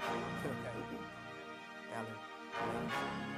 Phil K. Allen.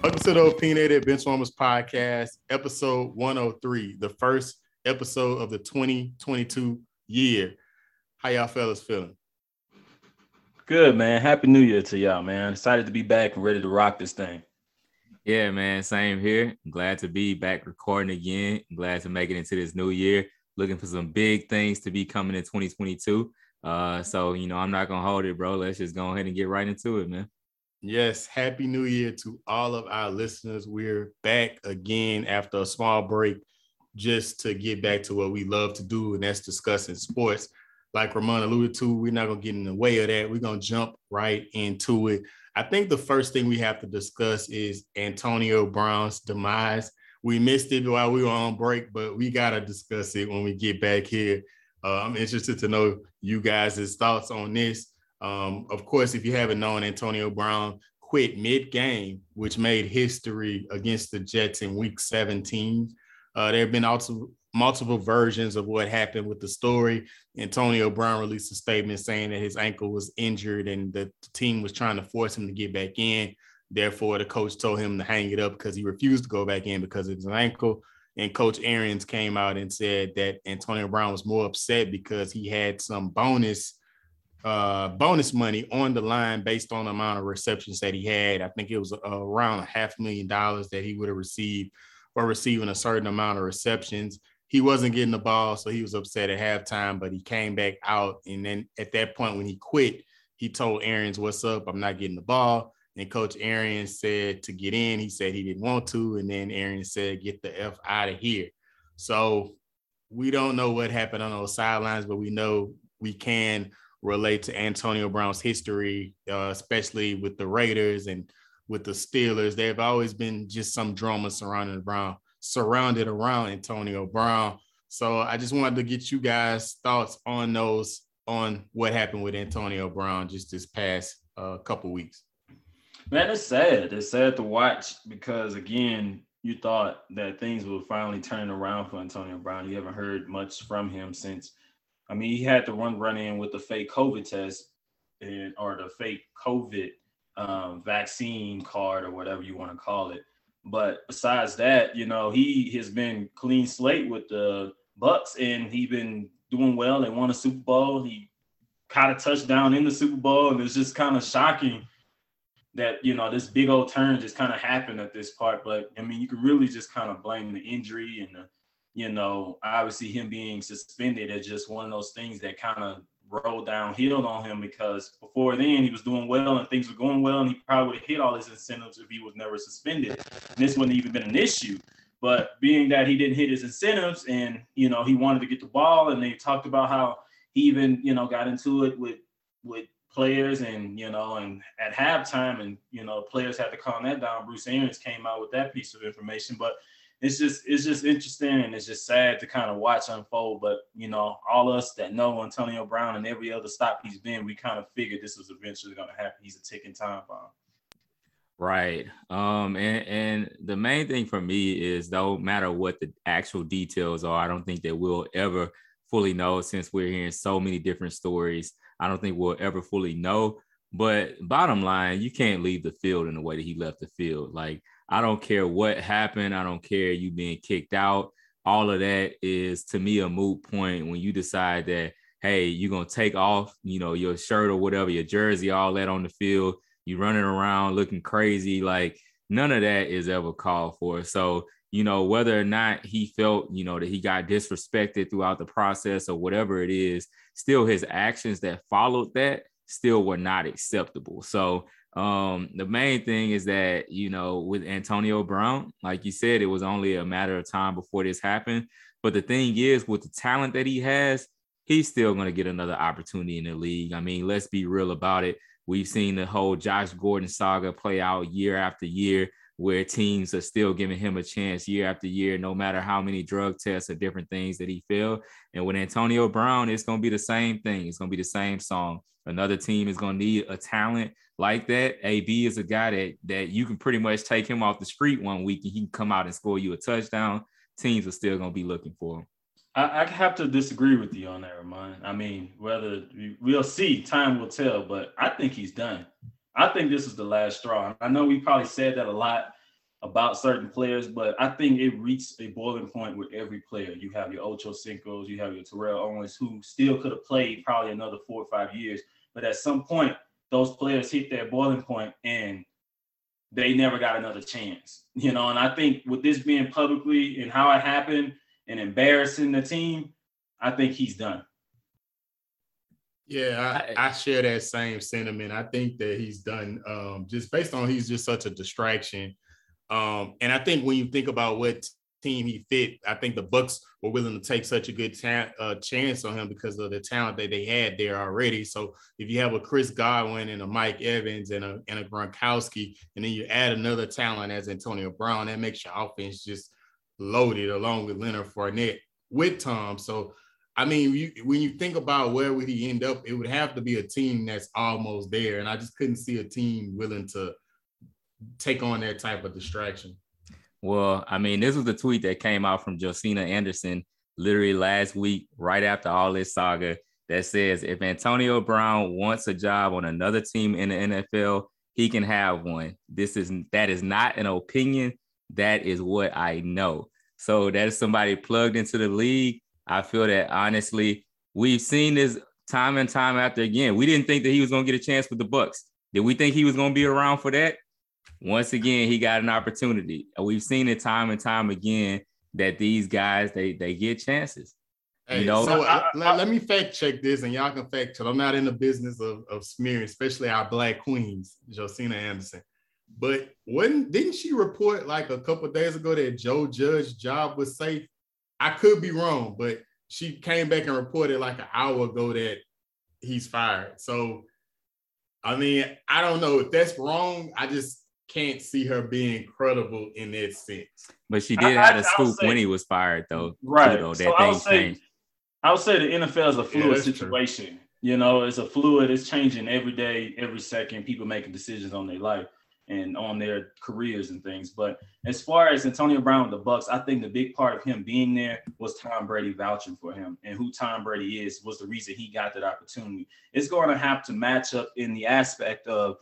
Welcome to the Opinionated Benchwarmers Podcast, episode 103, the first episode of the 2022 year. How y'all fellas feeling? Good, man. Happy New Year to y'all, man. Excited to be back and ready to rock this thing. Yeah, man. Same here. glad to be back recording again. glad to make it into this new year. Looking for some big things to be coming in 2022. Uh, so you know, I'm not gonna hold it, bro. Let's just go ahead and get right into it, man. Yes, happy new year to all of our listeners. We're back again after a small break just to get back to what we love to do, and that's discussing sports. Like Ramon alluded to, we're not going to get in the way of that. We're going to jump right into it. I think the first thing we have to discuss is Antonio Brown's demise. We missed it while we were on break, but we got to discuss it when we get back here. Uh, I'm interested to know you guys' thoughts on this. Um, of course, if you haven't known, Antonio Brown quit mid game, which made history against the Jets in week 17. Uh, there have been also multiple versions of what happened with the story. Antonio Brown released a statement saying that his ankle was injured and the team was trying to force him to get back in. Therefore, the coach told him to hang it up because he refused to go back in because of his ankle. And Coach Arians came out and said that Antonio Brown was more upset because he had some bonus uh, bonus money on the line based on the amount of receptions that he had. I think it was uh, around a half million dollars that he would have received for receiving a certain amount of receptions. He wasn't getting the ball, so he was upset at halftime, but he came back out. And then at that point, when he quit, he told Arians, What's up? I'm not getting the ball. And Coach Arians said to get in. He said he didn't want to. And then Arians said, Get the F out of here. So we don't know what happened on those sidelines, but we know we can relate to Antonio Brown's history, uh, especially with the Raiders and with the Steelers. There have always been just some drama surrounding Brown, surrounded around Antonio Brown. So I just wanted to get you guys' thoughts on those, on what happened with Antonio Brown just this past uh, couple weeks. Man, it's sad. It's sad to watch because again, you thought that things would finally turn around for Antonio Brown. You haven't heard much from him since I mean, he had to run run in with the fake COVID test and or the fake COVID um, vaccine card or whatever you want to call it. But besides that, you know, he has been clean slate with the Bucs, and he's been doing well. They won a Super Bowl. He caught a touchdown in the Super Bowl, and it's just kind of shocking that you know this big old turn just kind of happened at this part. But I mean, you can really just kind of blame the injury and the you know, obviously him being suspended is just one of those things that kind of rolled downhill on him because before then he was doing well and things were going well and he probably would have hit all his incentives if he was never suspended. And this wouldn't even been an issue. But being that he didn't hit his incentives and you know he wanted to get the ball and they talked about how he even you know got into it with with players and you know and at halftime and you know players had to calm that down. Bruce Arians came out with that piece of information, but it's just it's just interesting and it's just sad to kind of watch unfold. But you know, all us that know Antonio Brown and every other stop he's been, we kind of figured this was eventually going to happen. He's a ticking time bomb. Right. Um, and, and the main thing for me is no matter what the actual details are, I don't think that we'll ever fully know since we're hearing so many different stories. I don't think we'll ever fully know. But bottom line, you can't leave the field in the way that he left the field. Like I don't care what happened. I don't care you being kicked out. All of that is to me a moot point when you decide that, hey, you're gonna take off, you know, your shirt or whatever, your jersey, all that on the field. you running around looking crazy. Like none of that is ever called for. So, you know, whether or not he felt, you know, that he got disrespected throughout the process or whatever it is, still his actions that followed that still were not acceptable. So um, the main thing is that, you know, with Antonio Brown, like you said, it was only a matter of time before this happened. But the thing is, with the talent that he has, he's still going to get another opportunity in the league. I mean, let's be real about it. We've seen the whole Josh Gordon saga play out year after year, where teams are still giving him a chance year after year, no matter how many drug tests or different things that he failed. And with Antonio Brown, it's going to be the same thing. It's going to be the same song. Another team is going to need a talent like that. AB is a guy that that you can pretty much take him off the street one week and he can come out and score you a touchdown. Teams are still going to be looking for him. I, I have to disagree with you on that, Ramon. I mean, whether we'll see, time will tell, but I think he's done. I think this is the last straw. I know we probably said that a lot about certain players, but I think it reached a boiling point with every player. You have your Ocho Cincos, you have your Terrell Owens, who still could have played probably another four or five years. But at some point, those players hit their boiling point and they never got another chance. You know, and I think with this being publicly and how it happened, and embarrassing the team, I think he's done. Yeah, I, I, share that same sentiment. I think that he's done um, just based on he's just such a distraction. Um, and I think when you think about what team he fit, I think the Bucs were willing to take such a good ta- uh, chance on him because of the talent that they had there already. So if you have a Chris Godwin and a Mike Evans and a and a Gronkowski, and then you add another talent as Antonio Brown, that makes your offense just loaded along with Leonard Fournette with Tom. So, I mean, you, when you think about where would he end up, it would have to be a team that's almost there. And I just couldn't see a team willing to take on that type of distraction. Well, I mean, this was the tweet that came out from Josina Anderson literally last week, right after all this saga, that says if Antonio Brown wants a job on another team in the NFL, he can have one. This is that is not an opinion. That is what I know. So that is somebody plugged into the league. I feel that honestly, we've seen this time and time after again. We didn't think that he was going to get a chance with the Bucs. Did we think he was going to be around for that? Once again, he got an opportunity. We've seen it time and time again that these guys they they get chances. Hey, you know, so I, I, let, let, me fact check this, and y'all can fact check. I'm not in the business of, of smearing, especially our black queens, Josina Anderson. But when didn't she report like a couple days ago that Joe Judge's job was safe? I could be wrong, but she came back and reported like an hour ago that he's fired. So, I mean, I don't know if that's wrong. I just can't see her being credible in that sense. But she did I, have a scoop say, when he was fired, though. Right. Too, though, that so I would say, I would say the NFL is a fluid yeah, situation. True. You know, it's a fluid. It's changing every day, every second. People making decisions on their life and on their careers and things. But as far as Antonio Brown with the Bucs, I think the big part of him being there was Tom Brady vouching for him, and who Tom Brady is was the reason he got that opportunity. It's going to have to match up in the aspect of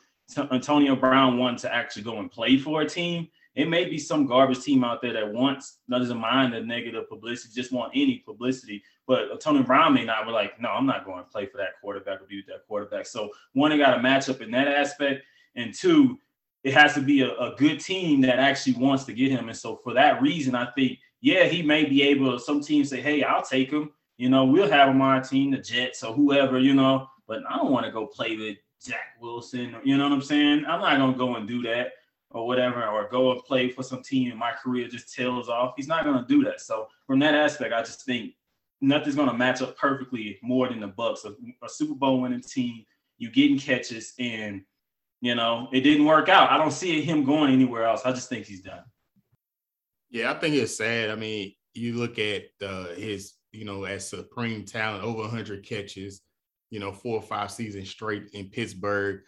Antonio Brown wanting to actually go and play for a team. It may be some garbage team out there that wants doesn't mind the negative publicity, just want any publicity. But Antonio Brown may not be like, no, I'm not going to play for that quarterback or be with that quarterback. So one, it got to match up in that aspect, and two, it has to be a, a, good team that actually wants to get him. And so for that reason, I think, yeah, he may be able some teams say, hey, I'll take him. You know, we'll have him on our team, the Jets or whoever, you know, but I don't want to go play with Zach Wilson. You know what I'm saying? I'm not gonna go and do that or whatever, or go and play for some team and my career just tails off. He's not gonna do that. So from that aspect, I just think nothing's gonna match up perfectly more than the Bucs. A, a Super Bowl winning team, you getting catches and you know, it didn't work out. I don't see him going anywhere else. I just think he's done. Yeah, I think it's sad. I mean, you look at uh, his, you know, as supreme talent, over 100 catches, you know, four or five seasons straight in Pittsburgh.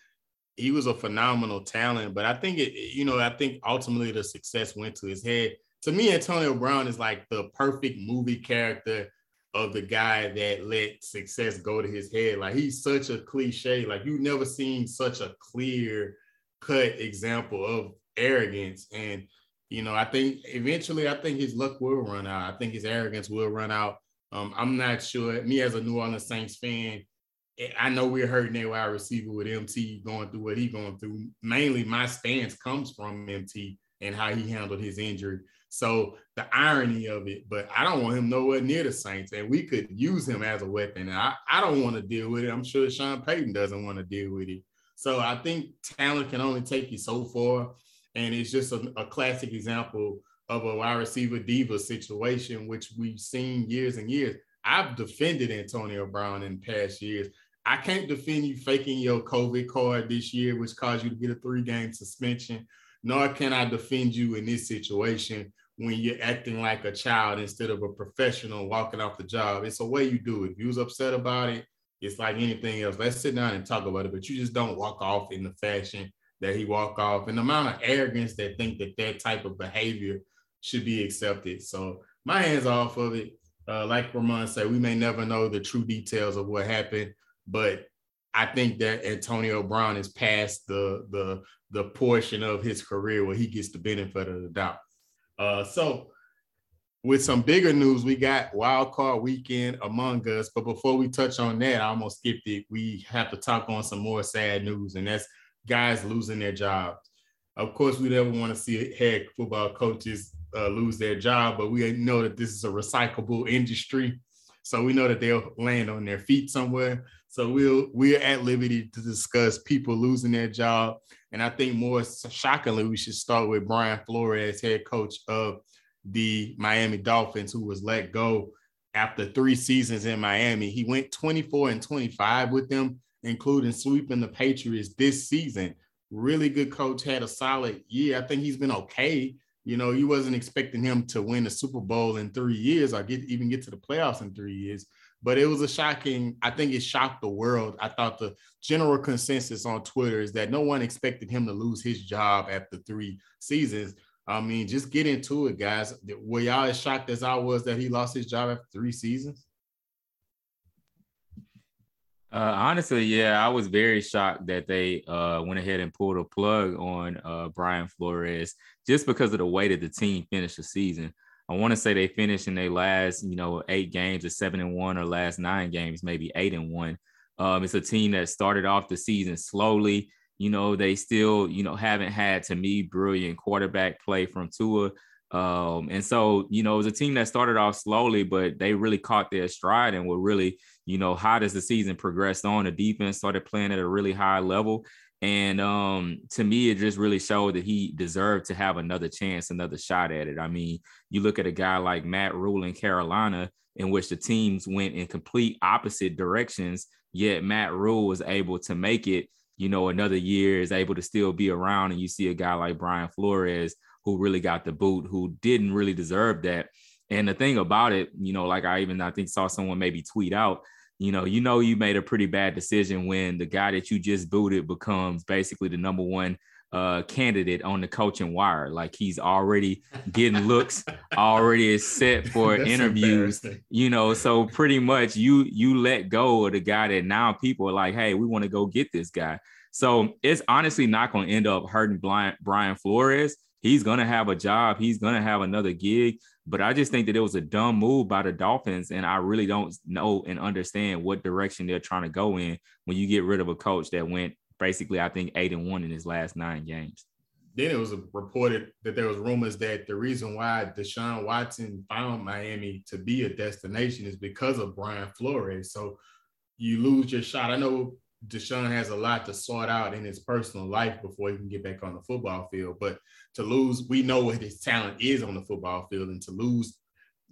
He was a phenomenal talent, but I think it, you know, I think ultimately the success went to his head. To me, Antonio Brown is like the perfect movie character of the guy that let success go to his head. Like he's such a cliche. Like you've never seen such a clear cut example of arrogance. And you know, I think eventually, I think his luck will run out. I think his arrogance will run out. Um, I'm not sure. Me as a New Orleans Saints fan, I know we're hurting that wide receiver with MT going through what he's going through. Mainly, my stance comes from MT and how he handled his injury. So the irony of it, but I don't want him nowhere near the Saints, and we could use him as a weapon. I, I don't want to deal with it. I'm sure Sean Payton doesn't want to deal with it. So I think talent can only take you so far, and it's just a, a classic example of a wide receiver diva situation, which we've seen years and years. I've defended Antonio Brown in past years. I can't defend you faking your COVID card this year, which caused you to get a three game suspension nor can I defend you in this situation when you're acting like a child instead of a professional walking off the job. It's a way you do it. If you was upset about it, it's like anything else. Let's sit down and talk about it, but you just don't walk off in the fashion that he walked off and the amount of arrogance that think that that type of behavior should be accepted. So my hands off of it. Uh, like Ramon said, we may never know the true details of what happened, but I think that Antonio Brown is past the the the portion of his career where he gets the benefit of the doubt. Uh, so, with some bigger news, we got wild card weekend among us. But before we touch on that, I almost skipped it. We have to talk on some more sad news, and that's guys losing their jobs. Of course, we never want to see head football coaches uh, lose their job, but we know that this is a recyclable industry. So we know that they'll land on their feet somewhere. So we'll we're at liberty to discuss people losing their job. And I think more shockingly, we should start with Brian Flores, head coach of the Miami Dolphins, who was let go after three seasons in Miami. He went 24 and 25 with them, including sweeping the Patriots this season. Really good coach, had a solid year. I think he's been okay. You know, you wasn't expecting him to win a Super Bowl in three years or get even get to the playoffs in three years but it was a shocking i think it shocked the world. I thought the general consensus on twitter is that no one expected him to lose his job after three seasons. I mean just get into it guys. Were y'all as shocked as i was that he lost his job after three seasons? Uh, honestly, yeah, I was very shocked that they uh, went ahead and pulled a plug on uh, Brian Flores just because of the way that the team finished the season. I want to say they finished in their last, you know, eight games or seven and one, or last nine games, maybe eight and one. Um, it's a team that started off the season slowly. You know, they still, you know, haven't had to me brilliant quarterback play from Tua. Um, and so, you know, it was a team that started off slowly, but they really caught their stride and were really, you know, how does the season progressed on? The defense started playing at a really high level. And um, to me, it just really showed that he deserved to have another chance, another shot at it. I mean, you look at a guy like Matt Rhule in Carolina, in which the teams went in complete opposite directions, yet Matt Rhule was able to make it, you know, another year, is able to still be around. And you see a guy like Brian Flores, who really got the boot, who didn't really deserve that. And the thing about it, you know, like I even I think saw someone maybe tweet out you know, you know you made a pretty bad decision when the guy that you just booted becomes basically the number one uh candidate on the coaching wire. Like he's already getting looks, already is set for interviews. You know, so pretty much you you let go of the guy that now people are like, hey, we want to go get this guy. So it's honestly not going to end up hurting Brian Flores. He's to have a job. He's to have another gig. But I just think that it was a dumb move by the Dolphins, and I really don't know and understand what direction they're trying to go in when you get rid of a coach that went basically, I think, eight and one in his last nine games. Then it was reported that there was rumors that the reason why Deshaun Watson found Miami to be a destination is because of Brian Flores. So you lose your shot. I know Deshaun has a lot to sort out in his personal life before he can get back on the football field. But to lose, we know what his talent is on the football field, and to lose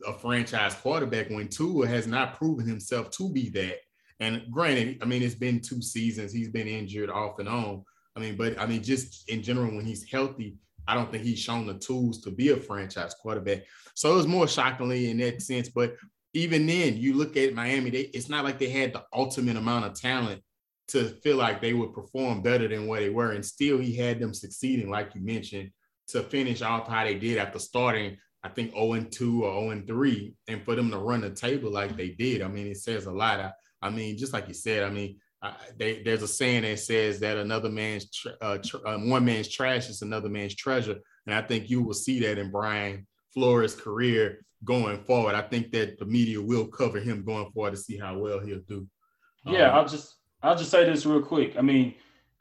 a franchise quarterback when Tua has not proven himself to be that. And granted, I mean, it's been two seasons. He's been injured off and on. I mean, but I mean, just in general, when he's healthy, I don't think he's shown the tools to be a franchise quarterback. So it was more shockingly in that sense. But even then, you look at Miami, they, it's not like they had the ultimate amount of talent to feel like they would perform better than what they were. And still, he had them succeeding, like you mentioned, to finish off how they did after starting, I think 0 and 2 or 0 and 3, and for them to run the table like they did. I mean, it says a lot. I, I mean, just like you said, I mean, uh, they, there's a saying that says that another man's tr- uh, tr- um, one man's trash is another man's treasure, and I think you will see that in Brian Flores' career going forward. I think that the media will cover him going forward to see how well he'll do. Yeah, um, I'll just I'll just say this real quick. I mean,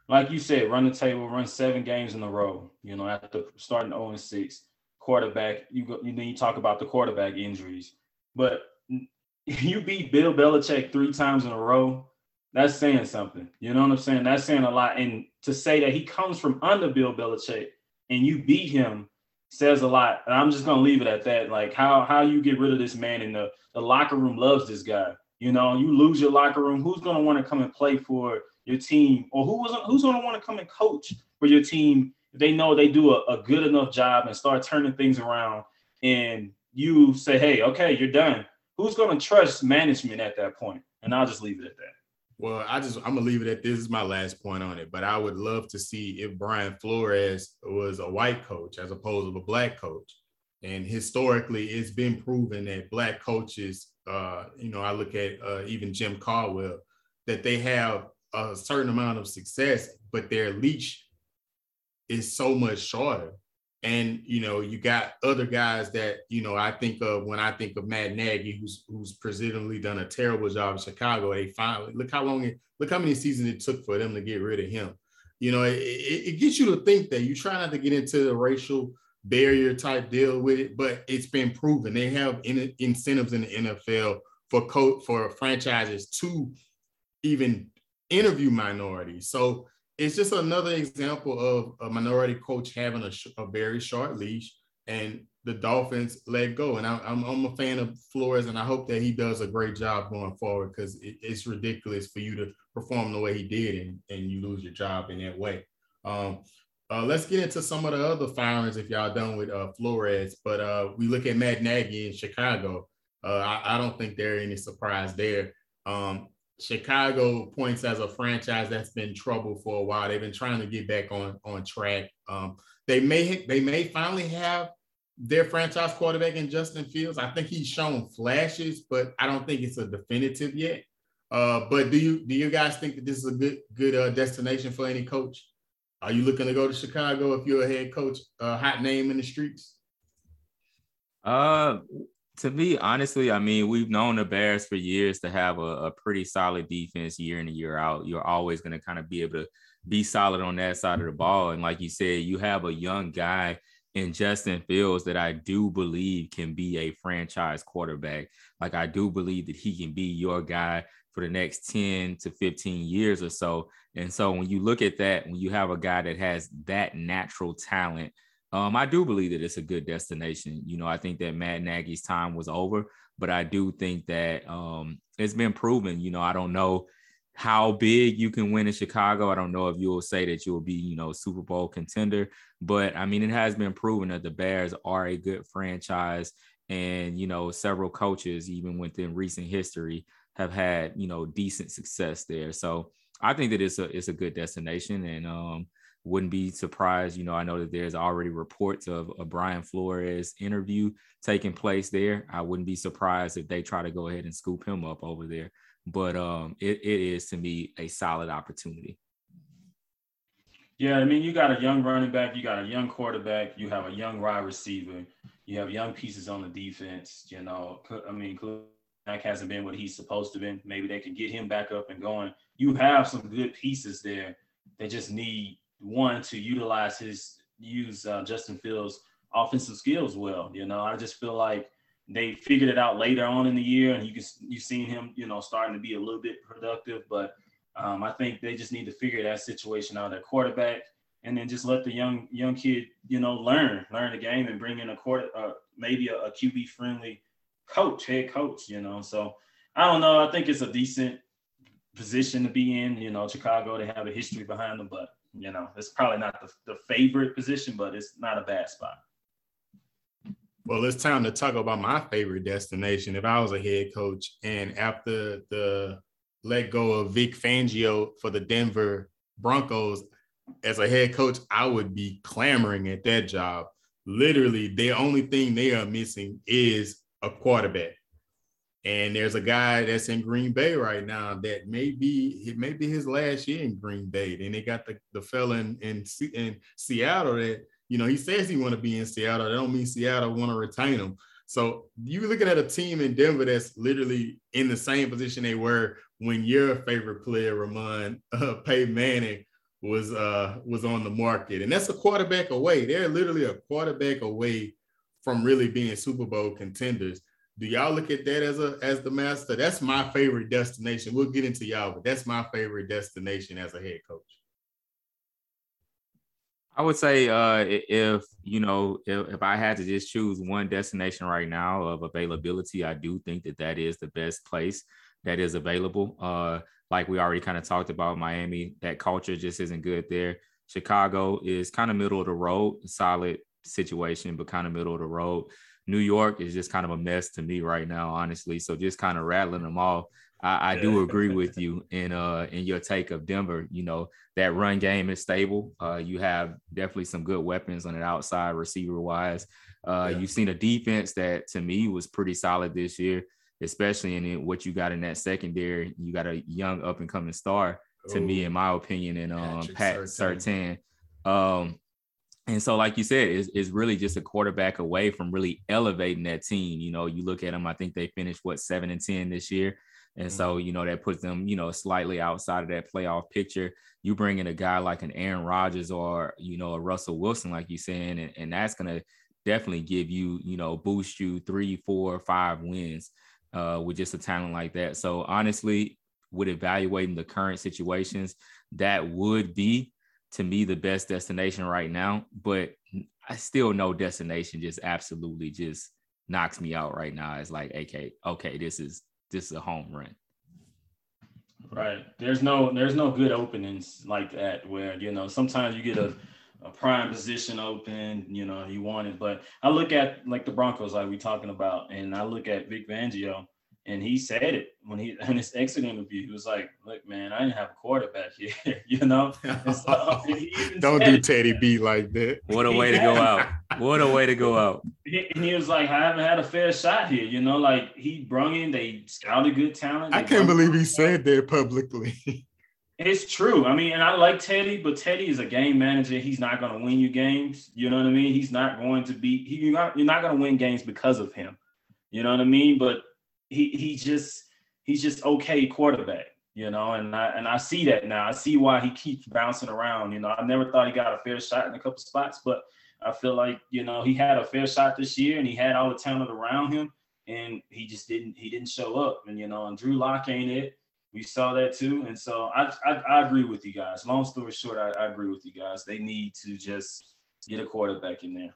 like you said, run the table, run seven games in a row. You know, after starting 0 and 6, quarterback. You go, you then you talk about the quarterback injuries, but you beat Bill Belichick three times in a row. That's saying something. You know what I'm saying? That's saying a lot. And to say that he comes from under Bill Belichick and you beat him says a lot. And I'm just gonna leave it at that. Like how how you get rid of this man in the the locker room loves this guy. You know, you lose your locker room. Who's gonna want to come and play for your team, or who was who's gonna want to come and coach for your team if they know they do a, a good enough job and start turning things around, and you say, hey, okay, you're done. Who's gonna trust management at that point? And I'll just leave it at that. Well, I just I'm gonna leave it at this is my last point on it, but I would love to see if Brian Flores was a white coach as opposed to a black coach. And historically, it's been proven that black coaches, uh, you know, I look at uh, even Jim Caldwell, that they have a certain amount of success, but their leash is so much shorter. And you know, you got other guys that you know I think of when I think of Matt Nagy, who's who's presumably done a terrible job in Chicago. They finally look how long it look how many seasons it took for them to get rid of him. You know, it, it, it gets you to think that you try not to get into the racial barrier type deal with it, but it's been proven they have in, incentives in the NFL for co- for franchises to even interview minorities. So it's just another example of a minority coach having a, sh- a very short leash and the Dolphins let go. And I, I'm, I'm a fan of Flores, and I hope that he does a great job going forward because it, it's ridiculous for you to perform the way he did and, and you lose your job in that way. Um, uh, let's get into some of the other firings if y'all done with uh, Flores. But uh, we look at Matt Nagy in Chicago. Uh, I, I, don't think there are any surprise there. Um, Chicago points as a franchise that's been trouble for a while. They've been trying to get back on on track. Um, they may they may finally have their franchise quarterback in Justin Fields. I think he's shown flashes, but I don't think it's a definitive yet. Uh, but do you do you guys think that this is a good good uh, destination for any coach? Are you looking to go to Chicago if you're a head coach, a hot name in the streets? Uh, to me, honestly, I mean, we've known the Bears for years to have a, a pretty solid defense year in and year out. You're always going to kind of be able to be solid on that side of the ball. And like you said, you have a young guy in Justin Fields that I do believe can be a franchise quarterback. Like I do believe that he can be your guy for the next 10 to 15 years or so. And so when you look at that, when you have a guy that has that natural talent, um, I do believe that it's a good destination. You know, I think that Matt Nagy's time was over, but I do think that um, it's been proven. You know, I don't know how big you can win in Chicago. I don't know if you will say that you will be, you know, Super Bowl contender, but I mean, it has been proven that the Bears are a good franchise. And, you know, several coaches, even within recent history, have had, you know, decent success there. So I think that it's a it's a good destination. And um, wouldn't be surprised. You know, I know that there's already reports of a Brian Flores interview taking place there. I wouldn't be surprised if they try to go ahead and scoop him up over there. But um, it, it is to me a solid opportunity. Yeah, I mean, you got a young running back, you got a young quarterback, you have a young wide receiver, you have young pieces on the defense. You know, I mean, hasn't been what he's supposed to be. Maybe they can get him back up and going. You have some good pieces there. They just need one to utilize his use uh, Justin Fields' offensive skills well. You know, I just feel like they figured it out later on in the year, and you can you've seen him, you know, starting to be a little bit productive. But um, I think they just need to figure that situation out at quarterback, and then just let the young young kid, you know, learn learn the game and bring in a quarter, uh, maybe a, a QB friendly coach, head coach. You know, so I don't know. I think it's a decent position to be in. You know, Chicago they have a history behind them, but you know, it's probably not the, the favorite position, but it's not a bad spot. Well, it's time to talk about my favorite destination. If I was a head coach and after the let go of Vic Fangio for the Denver Broncos, as a head coach, I would be clamoring at that job. Literally, the only thing they are missing is a quarterback. And there's a guy that's in Green Bay right now that may be it may be his last year in Green Bay. And they got the, the fella in, in, in Seattle that, you know, he says he want to be in Seattle. That don't mean Seattle want to retain him. So you're looking at a team in Denver that's literally in the same position they were when your favorite player, Ramon uh, Peyton Manning, was uh was on the market, and that's a quarterback away. They're literally a quarterback away from really being Super Bowl contenders. Do y'all look at that as a as the master? That's my favorite destination. We'll get into y'all, but that's my favorite destination as a head coach. I would say uh, if you know if, if I had to just choose one destination right now of availability, I do think that that is the best place that is available. Uh, like we already kind of talked about Miami, that culture just isn't good there. Chicago is kind of middle of the road, solid situation, but kind of middle of the road. New York is just kind of a mess to me right now, honestly. So just kind of rattling them off. I, I do agree with you in uh in your take of Denver. You know that run game is stable. Uh, you have definitely some good weapons on the outside, receiver wise. Uh, yeah. You've seen a defense that to me was pretty solid this year, especially in what you got in that secondary. You got a young up and coming star to Ooh. me, in my opinion, and um, Patrick Pat Surtain. Um, and so, like you said, is is really just a quarterback away from really elevating that team. You know, you look at them. I think they finished what seven and ten this year, and mm-hmm. so you know that puts them, you know, slightly outside of that playoff picture. You bring in a guy like an Aaron Rodgers or you know a Russell Wilson, like you saying, and, and that's gonna definitely give you, you know, boost you three, four, five wins uh, with just a talent like that. So honestly, with evaluating the current situations, that would be to me the best destination right now. But I still know destination just absolutely just knocks me out right now. It's like, okay, okay, this is this is a home run. Right. There's no there's no good openings like that where you know sometimes you get a a prime position open, you know, you want it. But I look at like the Broncos, like we talking about, and I look at Vic Fangio, and he said it when he in his exit interview. He was like, "Look, man, I didn't have a quarterback here, you know." So, Don't do Teddy B like that. What a way to go out! What a way to go out! And he was like, "I haven't had a fair shot here," you know. Like he brung in, they scouted good talent. I can't believe he said that publicly. It's true. I mean, and I like Teddy, but Teddy is a game manager. He's not going to win you games. You know what I mean? He's not going to be. He, you're not, you're not going to win games because of him. You know what I mean? But he he just he's just okay quarterback, you know, and I and I see that now. I see why he keeps bouncing around. You know, I never thought he got a fair shot in a couple spots, but I feel like you know he had a fair shot this year, and he had all the talent around him, and he just didn't he didn't show up. And you know, and Drew Lock ain't it. We saw that too, and so I I, I agree with you guys. Long story short, I, I agree with you guys. They need to just get a quarterback in there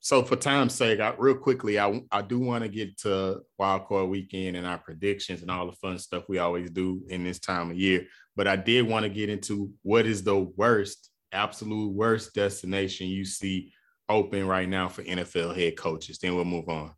so for time's sake, I, real quickly, I, I do want to get to wildcard weekend and our predictions and all the fun stuff we always do in this time of year. But I did want to get into what is the worst, absolute worst destination you see open right now for NFL head coaches. Then we'll move on.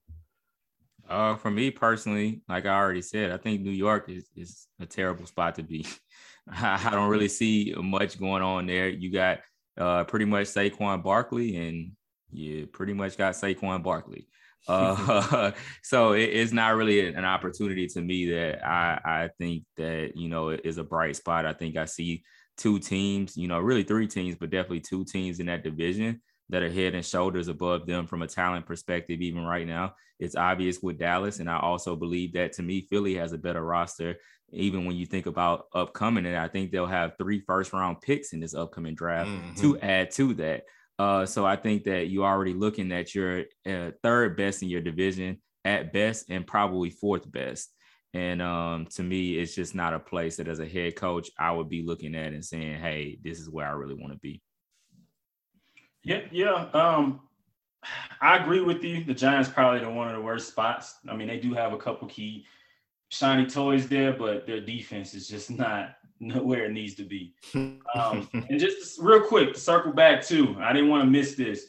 Uh, for me personally, like I already said, I think New York is is a terrible spot to be. I, I don't really see much going on there. You got uh, pretty much Saquon Barkley and you pretty much got Saquon Barkley. Uh, so it, it's not really an opportunity to me that I, I think that, you know, is a bright spot. I think I see two teams, you know, really three teams, but definitely two teams in that division that are head and shoulders above them from a talent perspective, even right now. It's obvious with Dallas. And I also believe that to me, Philly has a better roster, even when you think about upcoming. And I think they'll have three first round picks in this upcoming draft mm-hmm. to add to that. Uh, so I think that you're already looking at your uh, third best in your division at best and probably fourth best. And um, to me, it's just not a place that as a head coach, I would be looking at and saying, hey, this is where I really want to be. Yeah, yeah. Um, I agree with you. The Giants probably the one of the worst spots. I mean, they do have a couple key shiny toys there, but their defense is just not where it needs to be. Um, and just real quick to circle back too, I didn't want to miss this.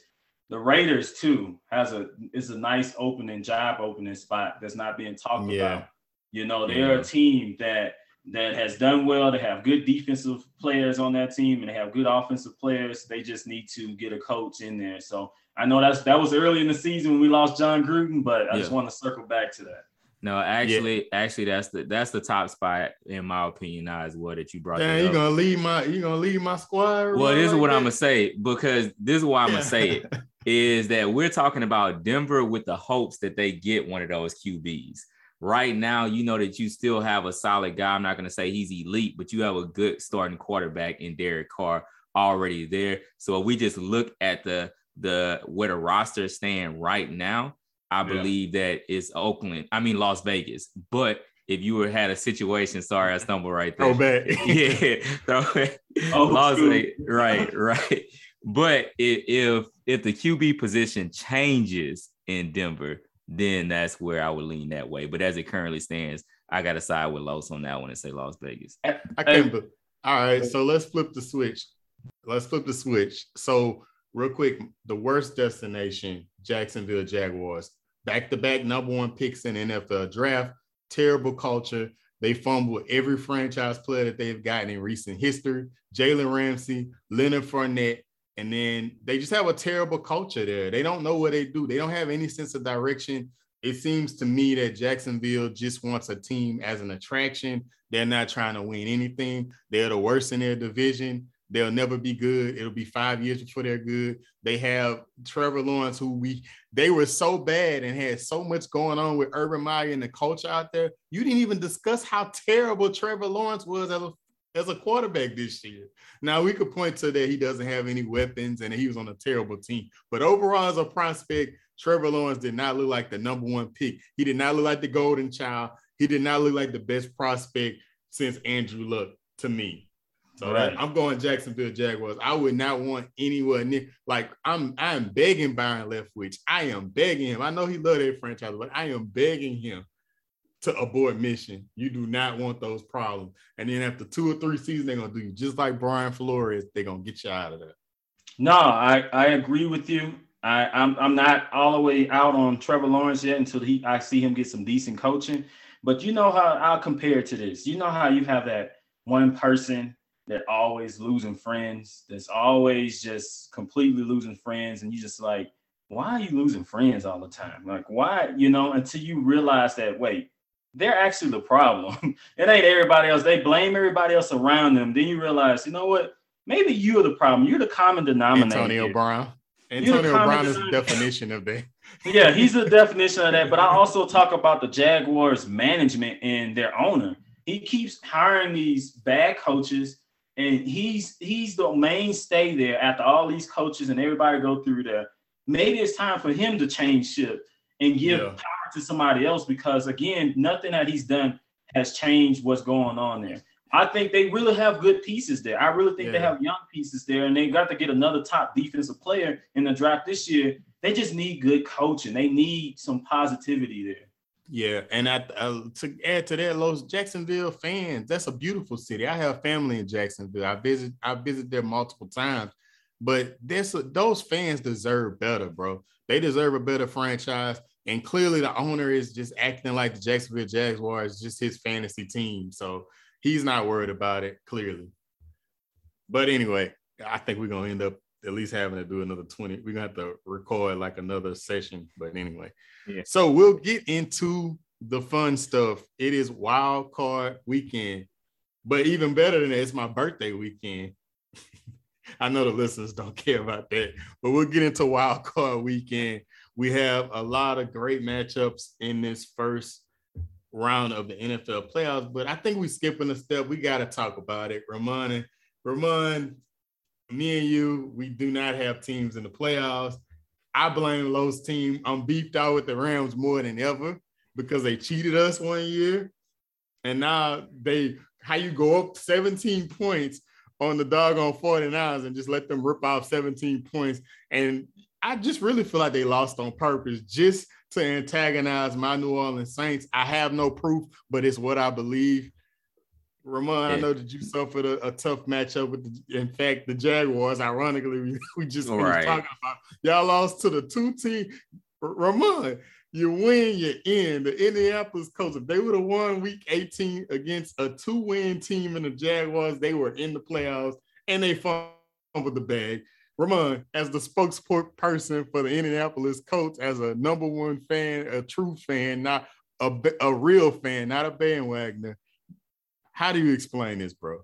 The Raiders too has a is a nice opening job opening spot that's not being talked yeah. about. You know, they're yeah. a team that that has done well. They have good defensive players on that team and they have good offensive players. They just need to get a coach in there. So I know that's that was early in the season when we lost Jon Gruden, but I yeah. just want to circle back to that. No, actually, yeah. actually, that's the that's the top spot in my opinion now as well that you brought. Yeah, you gonna leave my you gonna leave my squad. Well, this like is what that? I'm gonna say because this is why I'm gonna say it. is that we're talking about Denver with the hopes that they get one of those QBs. Right now, you know that you still have a solid guy. I'm not going to say he's elite, but you have a good starting quarterback in Derek Carr already there. So if we just look at the the where the roster stand right now, I yeah. believe that it's Oakland. I mean Las Vegas. But if you were had a situation, sorry, I stumbled right there. Oh, bad. yeah. oh, Las Vegas, right, right. But if, if if the QB position changes in Denver, then that's where I would lean that way. But as it currently stands, I got to side with Los on that one and say Las Vegas. I can't. All right, so let's flip the switch. Let's flip the switch. So real quick, the worst destination, Jacksonville Jaguars, back to back number one picks in NFL draft. Terrible culture. They fumble every franchise player that they've gotten in recent history. Jalen Ramsey, Leonard Fournette, and then they just have a terrible culture there. They don't know what they do. They don't have any sense of direction. It seems to me that Jacksonville just wants a team as an attraction. They're not trying to win anything. They're the worst in their division. They'll never be good. It'll be five years before they're good. They have Trevor Lawrence, who we they were so bad and had so much going on with Urban Meyer and the culture out there. You didn't even discuss how terrible Trevor Lawrence was as a as a quarterback this year. Now we could point to that he doesn't have any weapons and he was on a terrible team. But overall, as a prospect, Trevor Lawrence did not look like the number one pick. He did not look like the golden child. He did not look like the best prospect since Andrew Luck to me. So right. that, I'm going Jacksonville Jaguars. I would not want anyone near. Like I'm, I'm begging Byron Leftwich. I am begging him. I know he loved that franchise, but I am begging him to abort mission. You do not want those problems. And then after two or three seasons, they're gonna do you just like Brian Flores. They're gonna get you out of there. No, I, I agree with you. I, I'm I'm not all the way out on Trevor Lawrence yet until he I see him get some decent coaching. But you know how I'll compare to this. You know how you have that one person that always losing friends, that's always just completely losing friends, and you just like, why are you losing friends all the time? Like, why, you know, until you realize that, wait, they're actually the problem. it ain't everybody else. They blame everybody else around them. Then you realize, you know what? Maybe you're the problem. You're the common denominator. Antonio. Brown. Antonio Brown is the definition of that. yeah, he's the definition of that. But I also talk about the Jaguars management and their owner. He keeps hiring these bad coaches, and he's he's the mainstay there after all these coaches and everybody go through there. Maybe it's time for him to change ship and give yeah to somebody else because again, nothing that he's done has changed what's going on there. I think they really have good pieces there. I really think yeah. they have young pieces there, and they got to get another top defensive player in the draft this year. They just need good coaching. They need some positivity there. Yeah, and I, uh, to add to that, Los Jacksonville fans, that's a beautiful city. I have family in Jacksonville. I visit I visit there multiple times, but this those fans deserve better, bro. They deserve a better franchise. And clearly, the owner is just acting like the Jacksonville Jaguars, is just his fantasy team. So he's not worried about it, clearly. But anyway, I think we're to end up at least having to do another 20. We're going to have to record like another session. But anyway, yeah. so we'll get into the fun stuff. It is wild card weekend. But even better than that, it's my birthday weekend. I know the listeners don't care about that, but we'll get into wild card weekend we have a lot of great matchups in this first round of the NFL playoffs, but I think we're skipping a step. We got to talk about it. Ramon and Ramon, me and you, we do not have teams in the playoffs. I blame Lowe's team. I'm beefed out with the Rams more than ever because they cheated us one year. And now they, how you go up 17 points on the doggone 49ers and just let them rip off 17 points. And I just really feel like they lost on purpose just to antagonize my New Orleans Saints. I have no proof, but it's what I believe. Ramon, yeah. I know that you suffered a, a tough matchup with, the, in fact, the Jaguars. Ironically, we, we just right. talking about y'all lost to the two team. Ramon, you win, you in. The Indianapolis Colts, if they would have won week 18 against a two-win team in the Jaguars, they were in the playoffs and they fumbled the bag. Ramon, as the spokesperson for the Indianapolis Colts, as a number one fan, a true fan, not a, a real fan, not a bandwagoner, how do you explain this, bro?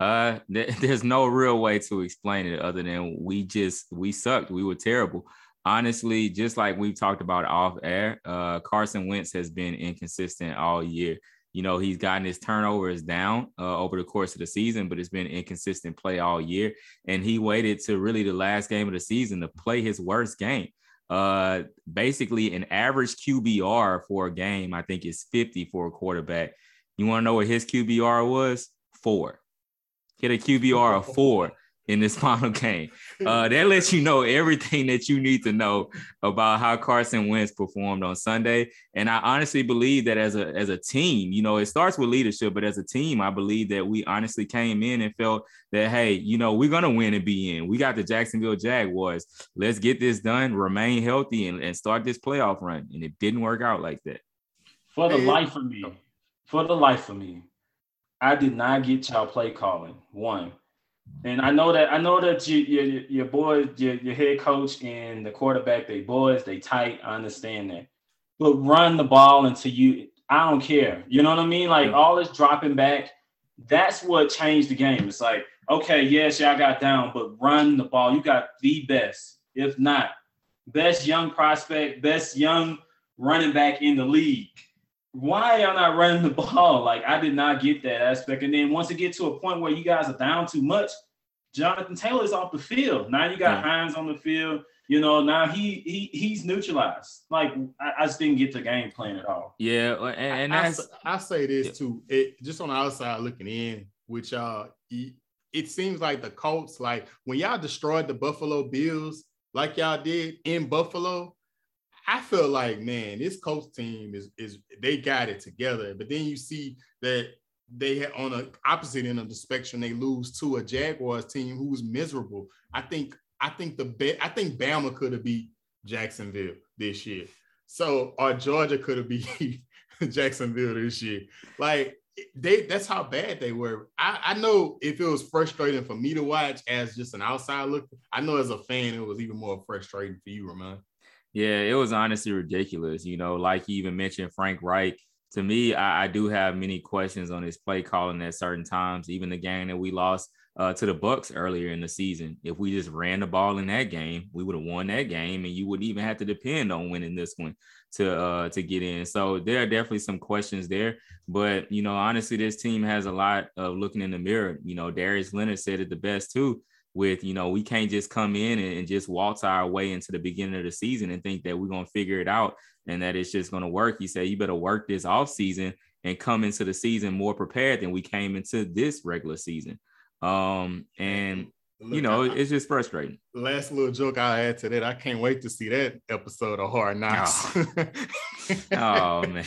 Uh, th- there's no real way to explain it other than we just we sucked. We were terrible. Honestly, just like we've talked about off air, uh, Carson Wentz has been inconsistent all year. You know, he's gotten his turnovers down uh, over the course of the season, but it's been inconsistent play all year. And he waited to really the last game of the season to play his worst game. Uh, basically, an average QBR for a game, I think, is 50 for a quarterback. You want to know what his QBR was? Four. Hit a QBR of four in this final game. Uh, that lets you know everything that you need to know about how Carson Wentz performed on Sunday. And I honestly believe that as a as a team, you know, it starts with leadership, but as a team, I believe that we honestly came in and felt that hey, you know, we're gonna win and be in. We got the Jacksonville Jaguars. Let's get this done, remain healthy, and, and start this playoff run. And it didn't work out like that. For the life of me, for the life of me, I did not get y'all play calling. One. And I know that I know that you, your your boys, your, your head coach and the quarterback, they boys, they tight. I understand that, but run the ball until you. I don't care. You know what I mean? Like all this dropping back. That's what changed the game. It's like, okay, yes, y'all got down, but run the ball. You got the best, if not best young prospect, best young running back in the league. Why y'all not running the ball? Like I did not get that aspect. And then once it get to a point where you guys are down too much, Jonathan Taylor's off the field. Now you got yeah. Hines on the field. You know, now he he he's neutralized. Like I, I just didn't get the game plan at all. Yeah, and, and I, I, I, say this yeah. too. It just on the outside looking in, which y'all, it seems like the Colts, like when y'all destroyed the Buffalo Bills, like y'all did in Buffalo, I feel like man, this Colts team is is they got it together. But then you see that they had on the opposite end of the spectrum, they lose to a Jaguars team who's miserable. I think I think the bet I think Bama could have beat Jacksonville this year. So or Georgia could have beat Jacksonville this year. Like they that's how bad they were. I, I know if it was frustrating for me to watch as just an outside look, I know as a fan it was even more frustrating for you, Ramon. Yeah, it was honestly ridiculous. You know, like you even mentioned Frank Reich to me, I, I, do have many questions on his play calling at certain times. Even the game that we lost uh, to the Bucs earlier in the season, if we just ran the ball in that game, we would have won that game, and you wouldn't even have to depend on winning this one to uh, to get in. So there are definitely some questions there. But you know, honestly, this team has a lot of looking in the mirror. You know, Darius Leonard said it the best too with you know we can't just come in and, and, just waltz our way into the beginning of the season and think that we're going to figure it out and that it's just going to work. He said you better work this off season and come into the season more prepared than we came into this regular season. Um, and Look, you know, I, it's just frustrating. Last little joke I add to that, I can't wait to see that episode of Hard Knocks. Oh, oh man,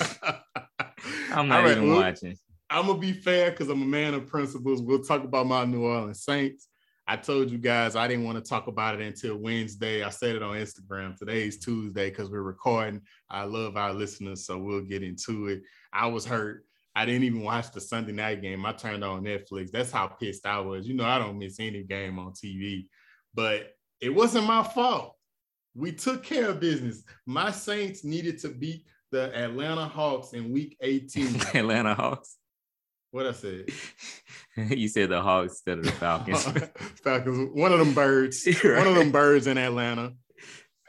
I'm not right, even look, watching. I'm gonna be fair because I'm a man of principles. We'll talk about my New Orleans Saints. I told you guys I didn't want to talk about it until Wednesday. I said it on Instagram. Today's Tuesday because we're recording. I love our listeners, so we'll get into it. I was hurt. I didn't even watch the Sunday night game. I turned on Netflix. That's how pissed I was. You know, I don't miss any game on TV, but it wasn't my fault. We took care of business. My Saints needed to beat the Atlanta Hawks in week 18. Atlanta Hawks. What I said? you said the Hawks instead of the Falcons. Falcons, one of them birds, right. one of them birds in Atlanta.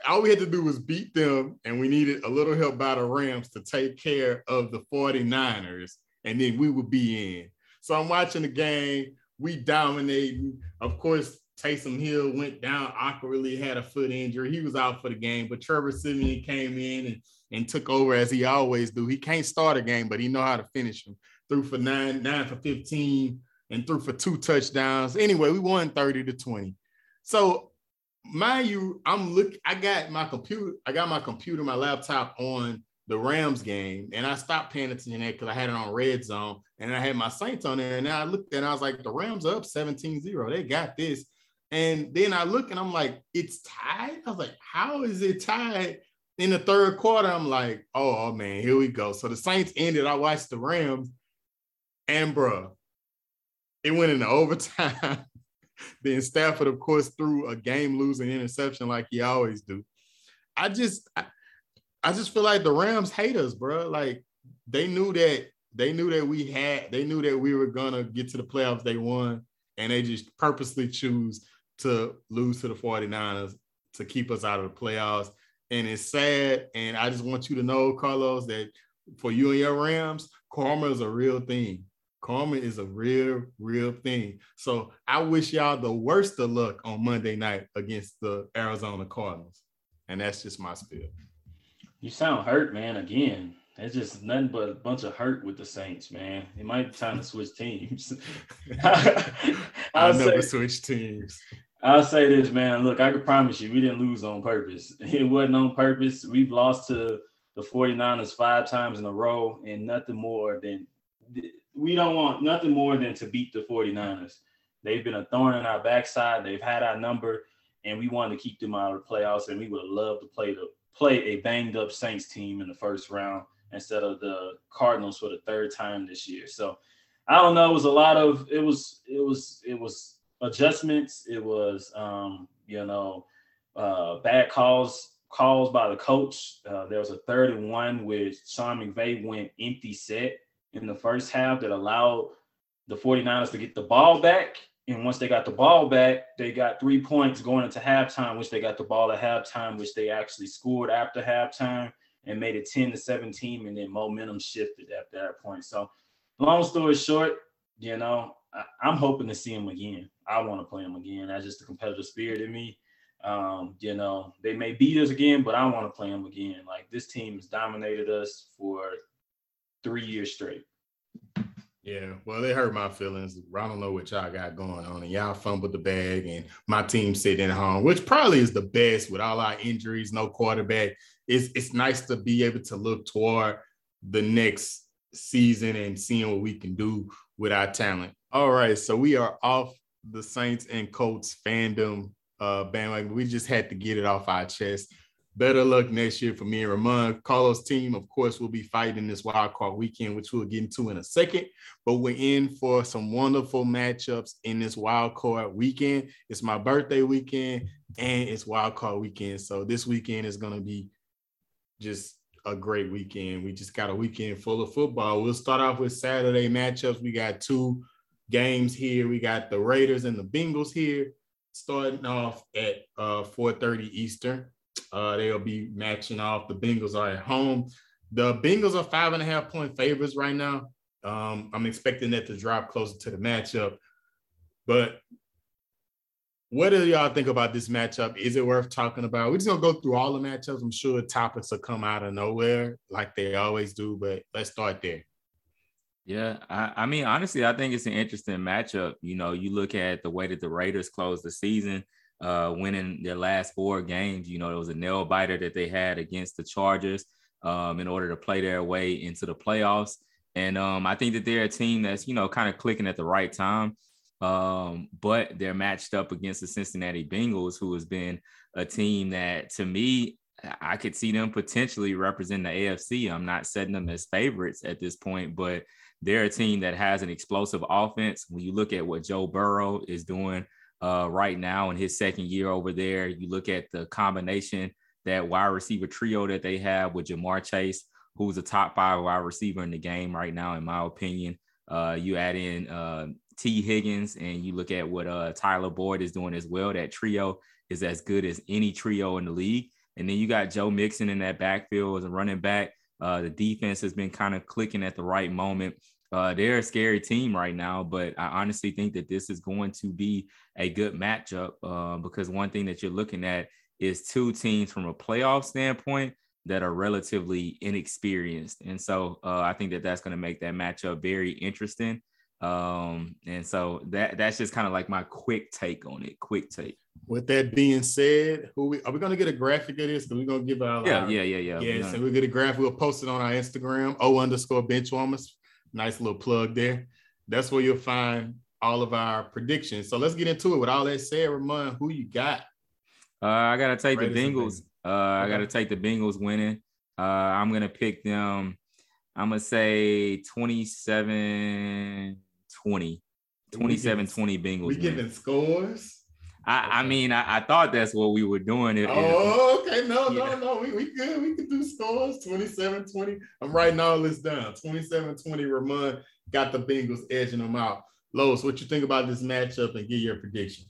All we had to do was beat them, and we needed a little help by the Rams to take care of the 49ers, and then we would be in. So I'm watching the game. We dominating. Of course, Taysom Hill went down awkwardly, had a foot injury. He was out for the game, but Trevor Siemian came in and, and took over as he always do. He can't start a game, but he know how to finish them threw for nine, nine for 15, and threw for two touchdowns. Anyway, we won 30 to 20. So mind you, I'm look, I got my computer, I got my computer, my laptop on the Rams game, and I stopped paying attention to that because I had it on red zone and I had my Saints on there. And I looked and I was like, the Rams up 17-0. They got this. And then I look and I'm like, it's tied. I was like, how is it tied? In the third quarter, I'm like, oh, oh man, here we go. So the Saints ended. I watched the Rams and bruh, it went into overtime. then Stafford, of course, threw a game losing interception like he always do. I just I, I just feel like the Rams hate us, bro. Like they knew that they knew that we had, they knew that we were gonna get to the playoffs. They won. and they just purposely choose to lose to the 49ers to keep us out of the playoffs. And it's sad. And I just want you to know, Carlos, that for you and your Rams, karma is a real thing. Karma is a real, real thing. So I wish y'all the worst of luck on Monday night against the Arizona Cardinals. And that's just my spiel. You sound hurt, man. Again, it's just nothing but a bunch of hurt with the Saints, man. It might be time to switch teams. I'll never switch teams. I'll say this, man. Look, I can promise you, we didn't lose on purpose. It wasn't on purpose. We've lost to the 49ers five times in a row, and nothing more than we don't want nothing more than to beat the 49ers. They've been a thorn in our backside. They've had our number, and we wanted to keep them out of the playoffs. And we would loved to play the play a banged up Saints team in the first round instead of the Cardinals for the third time this year. So I don't know. It was a lot of it was it was it was adjustments. It was um, you know uh, bad calls calls by the coach. Uh, there was a third and one where Sean McVay went empty set in the first half that allowed the 49ers to get the ball back. And once they got the ball back, they got three points going into halftime, which they got the ball at halftime, which they actually scored after halftime and made it 10 to 17. And then momentum shifted at that point. So, long story short, you know, I, am hoping to see him again. I want to play him again. That's just the competitive spirit in me. Um, you know, they may beat us again, but I want to play them again. Like this team has dominated us for three years straight. Yeah, well, they hurt my feelings. I don't know what y'all got going on, and y'all fumbled the bag, and my team sitting at home, which probably is the best with all our injuries, no quarterback. It's it's nice to be able to look toward the next season and seeing what we can do with our talent. All right, so we are off the Saints and Colts fandom uh, bandwagon. We just had to get it off our chest. Better luck next year for me and Ramon. Carlos' team, of course, will be fighting this wild card weekend, which we'll get into in a second. But we're in for some wonderful matchups in this wild card weekend. It's my birthday weekend and it's wild card weekend. So this weekend is going to be just a great weekend. We just got a weekend full of football. We'll start off with Saturday matchups. We got two games here. We got the Raiders and the Bengals here, starting off at uh, 4:30 Eastern. Uh, they'll be matching off. The Bengals are at home. The Bengals are five and a half point favorites right now. Um, I'm expecting that to drop closer to the matchup. But what do y'all think about this matchup? Is it worth talking about? We're just gonna go through all the matchups. I'm sure topics will come out of nowhere like they always do, but let's start there. Yeah, I, I mean, honestly, I think it's an interesting matchup. You know, you look at the way that the Raiders closed the season uh, winning their last four games. You know, it was a nail biter that they had against the Chargers um, in order to play their way into the playoffs. And um, I think that they're a team that's, you know, kind of clicking at the right time. Um, but they're matched up against the Cincinnati Bengals, who has been a team that, to me, I could see them potentially represent the AFC. I'm not setting them as favorites at this point, but they're a team that has an explosive offense. When you look at what Joe Burrow is doing uh, right now in his second year over there. You look at the combination, that wide receiver trio that they have with Ja'Marr Chase, who's a top five wide receiver in the game right now, in my opinion. Uh, you add in uh, Tee Higgins and you look at what uh, Tyler Boyd is doing as well. That trio is as good as any trio in the league. And then you got Joe Mixon in that backfield as a running back. Uh, the defense has been kind of clicking at the right moment. Uh, they're a scary team right now, but I honestly think that this is going to be a good matchup uh, because one thing that you're looking at is two teams from a playoff standpoint that are relatively inexperienced, and so uh, I think that that's going to make that matchup very interesting. Um, and so that that's just kind of like my quick take on it. Quick take. With that being said, who we, are we going to get a graphic of this? Because we're going to give out. Yeah, our, yeah, yeah, yeah. Yes, and we get a graphic. We'll post it on our Instagram. O underscore benchwarmers Nice little plug there. That's where you'll find all of our predictions. So let's get into it. With all that said, Ramon, who you got? Uh, I gotta take the Bengals. Uh, okay. I gotta take the Bengals winning. Uh, I'm gonna pick them. I'm gonna say 27 20. 27 20 Bengals. We giving scores? I, I mean, I, I, thought that's what we were doing. It, oh, okay. No, yeah. no, no. We, we good. We can do scores 27 20. I'm writing all this down. 27 20. Ramon got the Bengals edging them out. Lois, what you think about this matchup and give your prediction?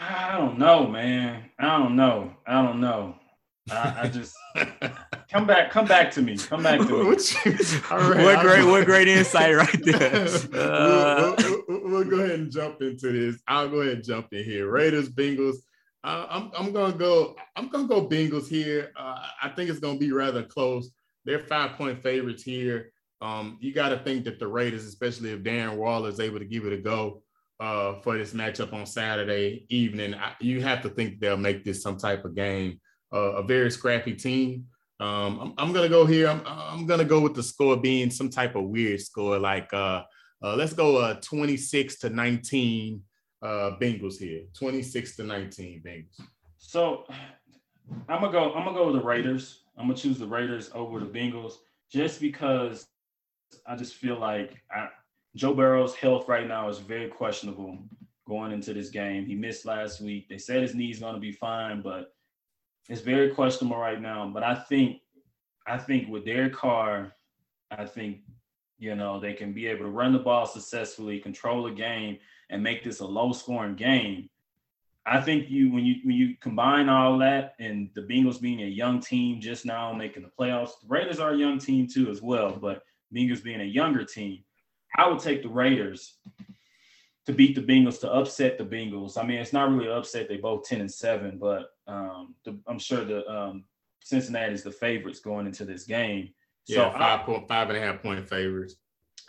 I don't know, man. I don't know. I don't know. I, I just come back. Come back to me. Come back to me. what, right, what great, what great insight right there. Uh, we'll, go ahead and jump into this. I'll go ahead and jump in here. Raiders, Bengals. Uh, I'm, I'm gonna go. I'm gonna go Bengals here. Uh, I think it's gonna be rather close. They're five point favorites here. Um, you got to think that the Raiders, especially if Darren Waller is able to give it a go, uh, for this matchup on Saturday evening, I, you have to think they'll make this some type of game. A very scrappy team. Um, I'm, I'm, gonna go here. I'm, I'm, gonna go with the score being some type of weird score, like uh, uh, let's go uh, 26 to 19 uh, Bengals here. 26 to 19 Bengals. So I'm gonna go. I'm gonna go with the Raiders. I'm gonna choose the Raiders over the Bengals just because I just feel like I, Joe Burrow's health right now is very questionable going into this game. He missed last week. They said his knee's to be fine, but it's very questionable right now. But I think, I think with their car, I think you know they can be able to run the ball successfully, control the game, and make this a low-scoring game. I think you when you when you combine all that and the Bengals being a young team just now making the playoffs, the Raiders are a young team too as well, but Bengals being a younger team I would take the Raiders to beat the Bengals to upset the Bengals. I mean, it's not really upset; they both ten and seven, but um, the, I'm sure the um, Cincinnati is the favorites going into this game. Yeah, so five I, point five and a half point favorites.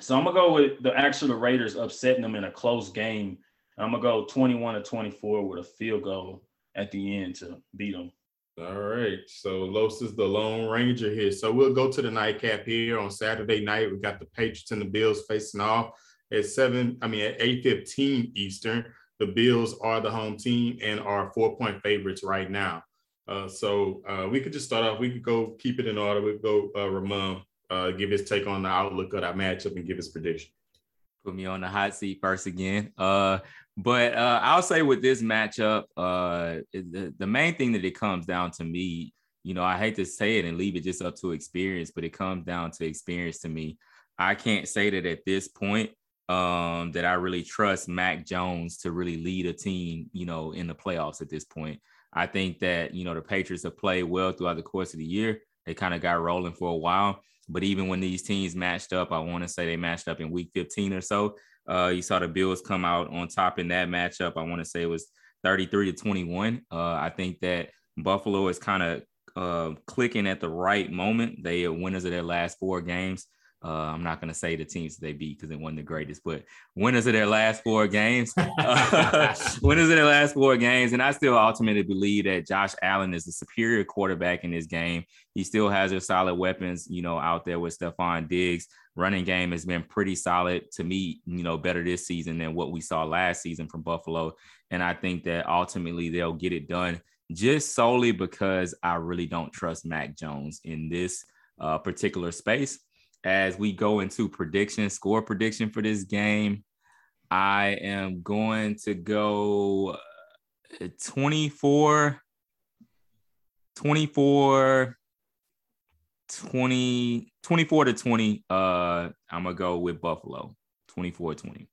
So I'm gonna go with the actual the Raiders upsetting them in a close game. I'm gonna go 21 to 24 with a field goal at the end to beat them. All right. So Los is the Lone Ranger here. So we'll go to the nightcap here on Saturday night. We got the Patriots and the Bills facing off at seven, I mean at 8:15 Eastern. The Bills are the home team and are four-point favorites right now. Uh, so uh, we could just start off. We could go keep it in order. We could go uh, Ramon, uh, give his take on the outlook of that matchup and give his prediction. Put me on the hot seat first again. Uh, but I'll say with this matchup, the, the main thing that it comes down to me, you know, I hate to say it and leave it just up to experience, but it comes down to experience to me. I can't say that at this point um, that I really trust Mac Jones to really lead a team, you know, in the playoffs at this point. I think that, you know, the Patriots have played well throughout the course of the year. They kind of got rolling for a while. But even when these teams matched up, I want to say they matched up in week 15 or so. Uh, you saw the Bills come out on top in that matchup. I want to say it was 33 to 21. Uh, I think that Buffalo is kind of uh, clicking at the right moment. They are winners of their last four games. Uh, I'm not going to say the teams they beat because it wasn't the greatest, but winners of their last four games, winners of their last four games. And I still ultimately believe that Josh Allen is the superior quarterback in this game. He still has their solid weapons, you know, out there with Stefon Diggs. Running game has been pretty solid to me, you know, better this season than what we saw last season from Buffalo. And I think that ultimately they'll get it done just solely because I really don't trust Mac Jones in this uh, particular space as we go into prediction, score prediction for this game. I am going to go uh, 24, 24, 20, 24 to 20. Uh, I'm going to go with Buffalo, 24 20.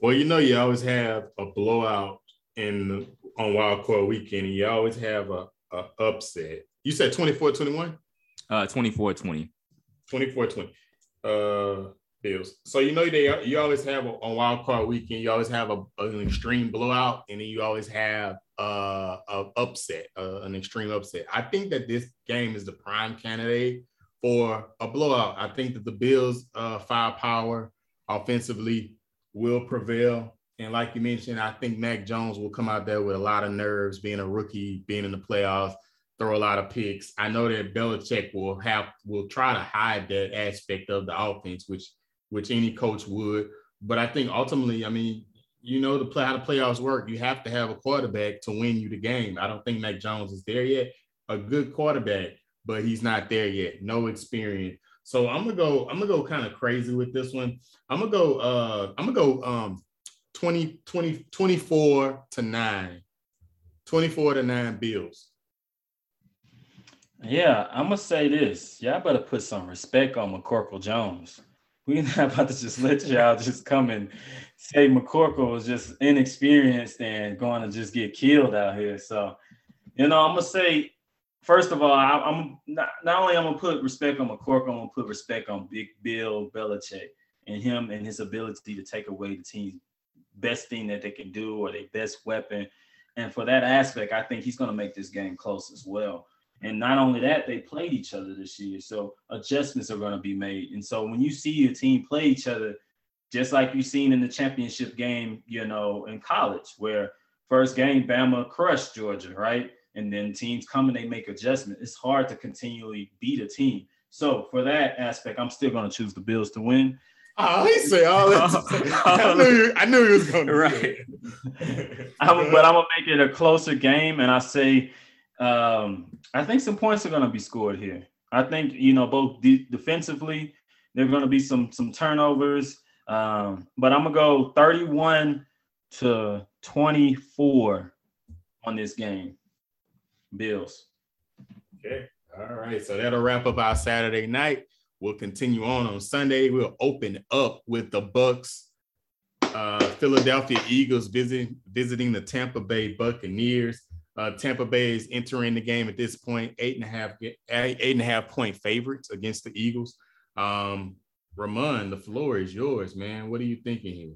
Well, you know, you always have a blowout in on Wild Card weekend, and you always have a, a upset. You said 24 21? Uh, 24 20. 24 20 uh Bills. So you know they you always have a, on wild card weekend. You always have a, an extreme blowout, and then you always have uh, a upset, uh, an extreme upset. I think that this game is the prime candidate for a blowout. I think that the Bills' uh, firepower offensively will prevail. And like you mentioned, I think Mac Jones will come out there with a lot of nerves, being a rookie, being in the playoffs throw a lot of picks. I know that Belichick will have will try to hide that aspect of the offense, which which any coach would. But I think ultimately, I mean, you know, the play how the playoffs work. You have to have a quarterback to win you the game. I don't think Mac Jones is there yet. A good quarterback, but he's not there yet. No experience. So I'm gonna go. I'm gonna go kind of crazy with this one. I'm gonna go. Uh, I'm gonna go. Um, 20, 20, 24 to nine. 24 to nine Bills. Yeah, I'm gonna say this. Y'all better put some respect on McCorkle Jones. we're not about to just let y'all just come and say McCorkle was just inexperienced and going to just get killed out here. So, you know, I'm gonna say, first of all, I, am not, not only I'm gonna put respect on McCorkle, I'm gonna put respect on Big Bill Belichick and him and his ability to take away the team's best thing that they can do or their best weapon. And for that aspect, I think he's gonna make this game close as well. And not only that, they played each other this year. So adjustments are going to be made. And so when you see your team play each other, just like you've seen in the championship game, you know, in college, where first game Bama crushed Georgia, right? And then teams come and they make adjustments. It's hard to continually beat a team. So for that aspect, I'm still going to choose the Bills to win. Oh, he say all that. I knew you, I knew he was going to right. I'm, but I'm gonna make it a closer game, and I say um, I think some points are going to be scored here. I think you know both de- defensively, there are going to be some some turnovers. Um, but I'm gonna go 31 to 24 on this game. Bills. Okay. All right. So that'll wrap up our Saturday night. We'll continue on on Sunday. We'll open up with the Bucs, uh, Philadelphia Eagles visiting visiting the Tampa Bay Buccaneers. Uh, Tampa Bay is entering the game at this point, eight and a half, eight, eight and a half point favorites against the Eagles. Um, Ramon, the floor is yours, man. What are you thinking here?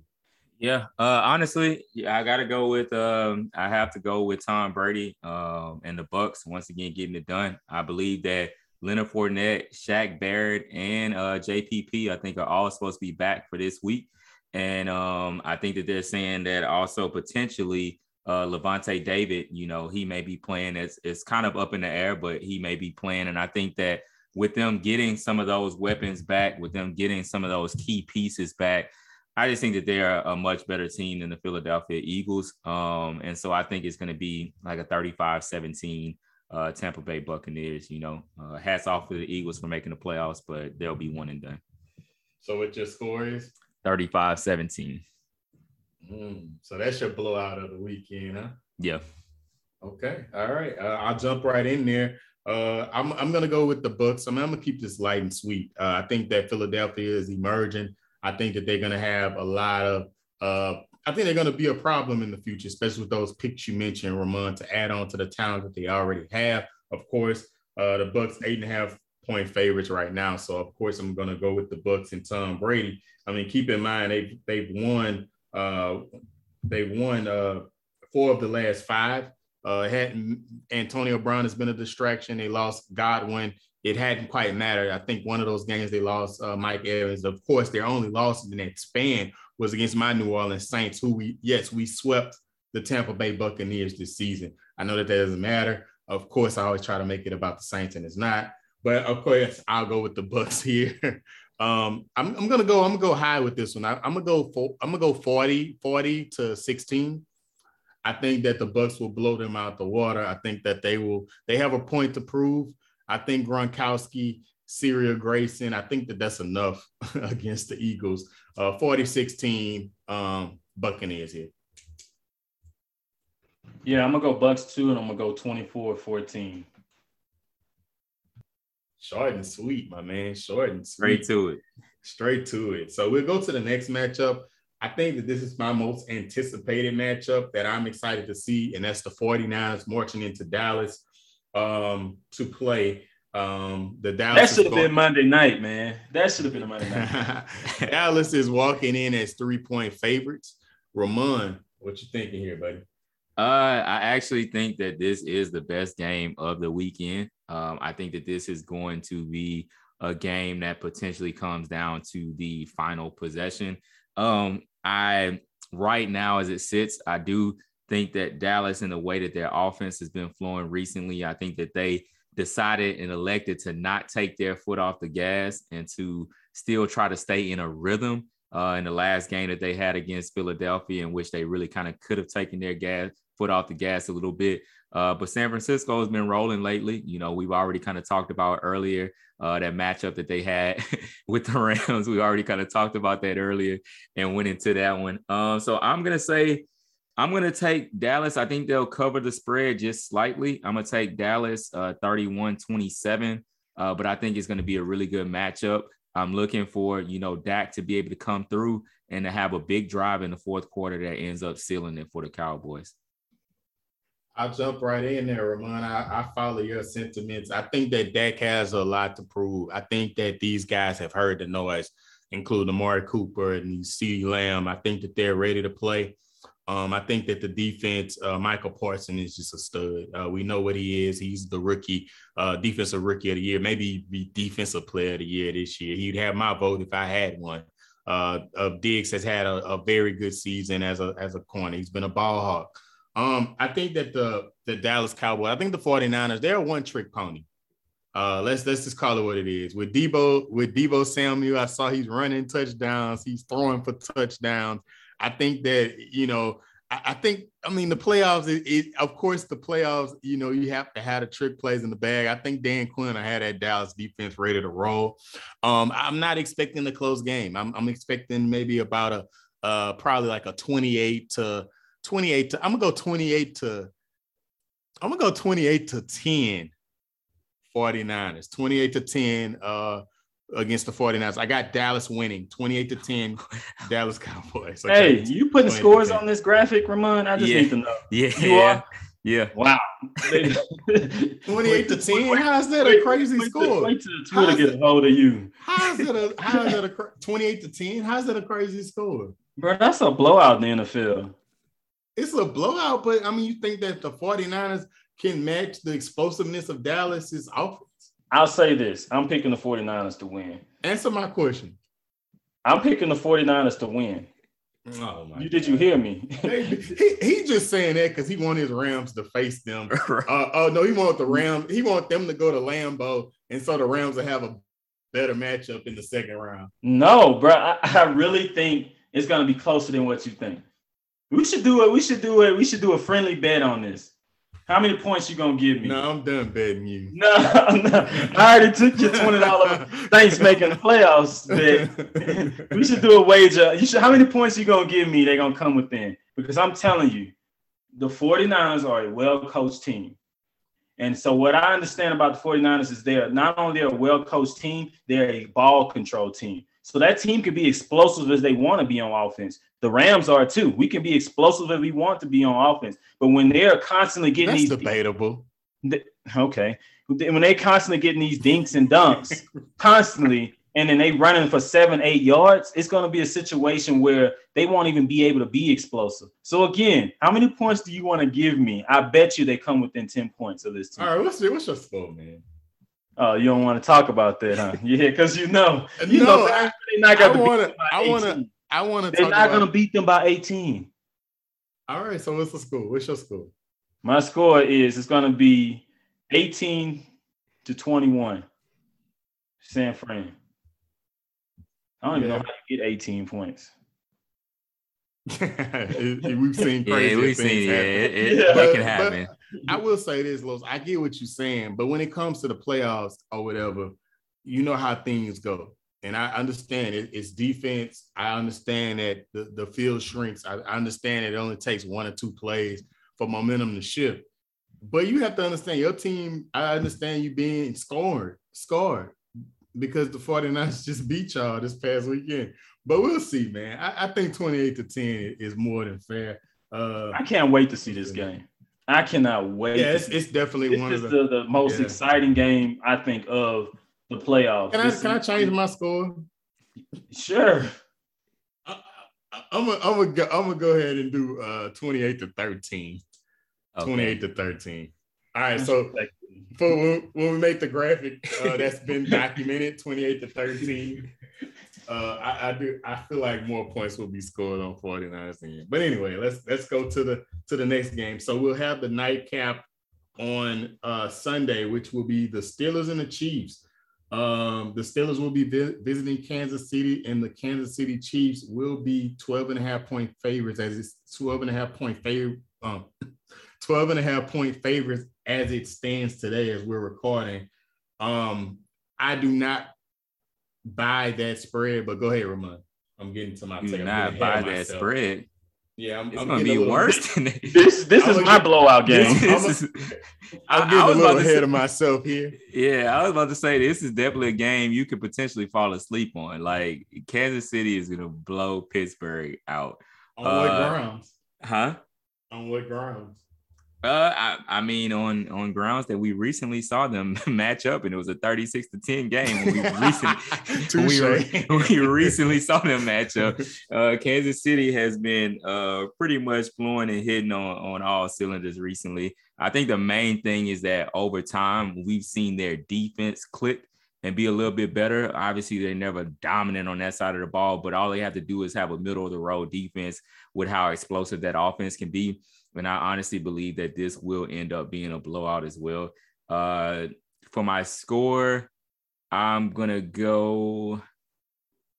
Yeah, uh, honestly, yeah, I gotta go with. Um, I have to go with Tom Brady um, and the Bucs once again getting it done. I believe that Leonard Fournette, Shaq Barrett, and uh, JPP, I think, are all supposed to be back for this week. And um, I think that they're saying that also potentially uh, Lavonte David, you know, he may be playing. It's, it's kind of up in the air, but he may be playing. And I think that with them getting some of those weapons back, with them getting some of those key pieces back, I just think that they're a much better team than the Philadelphia Eagles. Um, and so I think it's going to be like a 35 17 uh, Tampa Bay Buccaneers. You know, uh, hats off to the Eagles for making the playoffs, but they'll be one and done. So, what your score is? 35 17. Mm, so that's your blowout of the weekend, huh? Yeah. Okay. All right. Uh, I'll jump right in there. Uh, I'm I'm gonna go with the Bucs. I mean, I'm gonna keep this light and sweet. Uh, I think that Philadelphia is emerging. I think that they're gonna have a lot of. Uh, I think they're gonna be a problem in the future, especially with those picks you mentioned, Ramon, to add on to the talent that they already have. Of course, uh, the Bucs eight and a half point favorites right now. So of course, I'm gonna go with the Bucs and Tom Brady. I mean, keep in mind they they've won uh, they won uh, four of the last five. Uh, had Antonio Brown has been a distraction. They lost Godwin. It hadn't quite mattered. I think one of those games they lost uh, Mike Evans. Of course, their only loss in that span was against my New Orleans Saints, who we yes we swept the Tampa Bay Buccaneers this season. I know that that doesn't matter. Of course, I always try to make it about the Saints, and it's not. But of course, I'll go with the Bucs here. Um, I'm, I'm gonna go. I'm gonna go high with this one. I, am gonna go. For, I'm gonna go 40, 40 to 16. I think that the Bucs will blow them out the water. I think that they will. They have a point to prove. I think Gronkowski, Cyril Grayson. I think that that's enough against the Eagles. Uh, 40-16 um, Buccaneers here. Yeah, I'm gonna go Bucs too, and I'm gonna go 24-14. Short and sweet, my man. Short and sweet. Straight to it. Straight to it. So we'll go to the next matchup. I think that this is my most anticipated matchup that I'm excited to see, and that's the 49ers marching into Dallas um, to play. Um, the Dallas that should have been Monday night, man. That should have been a Monday night. Dallas is walking in as three point favorites. Ramon, what you thinking here, buddy? Uh, I actually think that this is the best game of the weekend. Um, I think that this is going to be a game that potentially comes down to the final possession. Um, I right now, as it sits, I do think that Dallas, in the way that their offense has been flowing recently, I think that they decided and elected to not take their foot off the gas and to still try to stay in a rhythm. Uh, in the last game that they had against Philadelphia, in which they really kind of could have taken their gas foot off the gas a little bit. Uh, but San Francisco has been rolling lately. You know, we've already kind of talked about earlier uh, that matchup that they had with the Rams. We already kind of talked about that earlier and went into that one. Um, so I'm gonna say I'm gonna take Dallas. I think they'll cover the spread just slightly. I'm gonna take Dallas uh, 31-27. Uh, but I think it's going to be a really good matchup. I'm looking for, you know, Dak to be able to come through and to have a big drive in the fourth quarter that ends up sealing it for the Cowboys. I'll jump right in there, Ramon. I, I, follow your sentiments. I think that Dak has a lot to prove. I think that these guys have heard the noise, including Amari Cooper and CeeDee Lamb. I think that they're ready to play. Um, I think that the defense, uh, Micah Parson is just a stud. Uh, we know what he is. He's the rookie, uh, defensive rookie of the year, maybe be defensive player of the year this year. He'd have my vote if I had one. Uh, Diggs has had a, a, very good season as a as a corner. He's been a ball hawk. Um, I think that the the Dallas Cowboys, I think the 49ers, they're a one-trick pony. Uh, let's let's just call it what it is. With Deebo, with Deebo Samuel, I saw he's running touchdowns, he's throwing for touchdowns. I think that you know, I, I think I mean the playoffs. It, it, of course, the playoffs. You know, you have to have the trick plays in the bag. I think Dan Quinn I had that Dallas defense ready to roll. Um, I'm not expecting a close game. I'm, I'm expecting maybe about a uh, probably like a 28 to 28 to I'm gonna go 28 to I'm gonna go 28 to 10 49ers 28 to 10 uh against the 49ers. I got Dallas winning 28 to 10 Dallas Cowboys. Okay. Hey, you putting scores on this graphic, Ramon? I just yeah. need to know. Yeah. You are? Yeah. Wow. 28 to 10. How's that a crazy wait, score? Wait till Twitter get a hold of you. How's that a how is that a 28 to 10? How's that a crazy score? Bro, that's a blowout in the NFL it's a blowout, but I mean, you think that the 49ers can match the explosiveness of Dallas's offense? I'll say this I'm picking the 49ers to win. Answer my question. I'm picking the 49ers to win. Oh my you, did you hear me? he, he just saying that because he wanted his Rams to face them. Uh, oh no, he wanted the Rams, he want them to go to Lambeau, and so the Rams will have a better matchup in the second round. No, bro. I, I really think it's gonna be closer than what you think. We should do it. We should do it. We should do a friendly bet on this. How many points you gonna give me? No, I'm done betting you. No, no. I already took your twenty dollar thanks making the playoffs bet. we should do a wager. You should. How many points you gonna give me? They're gonna come within because I'm telling you, the 49ers are a well coached team. And so what I understand about the 49ers is they're not only a well coached team, they're a ball control team. So that team can be explosive as they want to be on offense. The Rams are too. We can be explosive if we want to be on offense, but when they're constantly getting That's these debatable. okay, when they constantly getting these dinks and dunks, constantly, and then they running for seven, eight yards, it's going to be a situation where they won't even be able to be explosive. So again, how many points do you want to give me? I bet you they come within ten points of this team. All right, what's your, what's your score, man? Oh, you don't want to talk about that, huh? Yeah, because you know, you no, know, I, they're not to. I want to. I want to. They're not going to beat them by 18. All right. So what's the score? What's your score? My score is it's going to be 18 to 21. San Fran. I don't yeah. even know how you get 18 points. we've seen crazy yeah, we've things seen, happen. Yeah, it, it, yeah. that can happen. I will say this, Los. I get what you're saying, but when it comes to the playoffs or whatever, you know how things go and I understand it, it's defense. I understand that the, the field shrinks. I, I understand it only takes one or two plays for momentum to shift. But you have to understand your team. I understand you being scored, scored because the 49ers just beat y'all this past weekend. But we'll see, man. I, I think 28 to 10 is more than fair. Uh, I can't wait to see this game. I cannot wait. Yeah, it's, it's definitely this one is of the, the, the most yeah. exciting game I think of the playoffs. Can I can I change my score? Sure. I, am gonna I'm gonna go, I'm gonna go ahead and do uh 28 to 13. Okay. 28 to 13. All right, so for when, when we make the graphic uh, that's been documented, 28 to 13. Uh, I, I, do. I feel like more points will be scored on 49ers end. But anyway, let's let's go to the to the next game. So we'll have the nightcap on uh, Sunday, which will be the Steelers and the Chiefs. Um, the Steelers will be vi- visiting Kansas City, and the Kansas City Chiefs will be 12 and a half point favorites as it's 12 and a half point favor, um, 12 and a half point favorites as it stands today as we're recording. Um, I do not buy that spread, but go ahead, Ramon. I'm getting to my do not buy that spread. Yeah, I'm, it's I'm gonna be worse than it. This this is my blowout game. This, this is, I'm getting a little ahead say, of myself here. Yeah, I was about to say this is definitely a game you could potentially fall asleep on. Like Kansas City is gonna blow Pittsburgh out. On uh, what grounds? Huh? On what grounds? Uh, I, I, mean, on on grounds that we recently saw them match up, and it was a thirty-six to ten game. when we recently we, we recently saw them match up. Uh, Kansas City has been uh pretty much flowing and hitting on on all cylinders recently. I think the main thing is that over time we've seen their defense click and be a little bit better. Obviously, they're never dominant on that side of the ball, but all they have to do is have a middle of the road defense with how explosive that offense can be. And I honestly believe that this will end up being a blowout as well. Uh, for my score, I'm gonna go.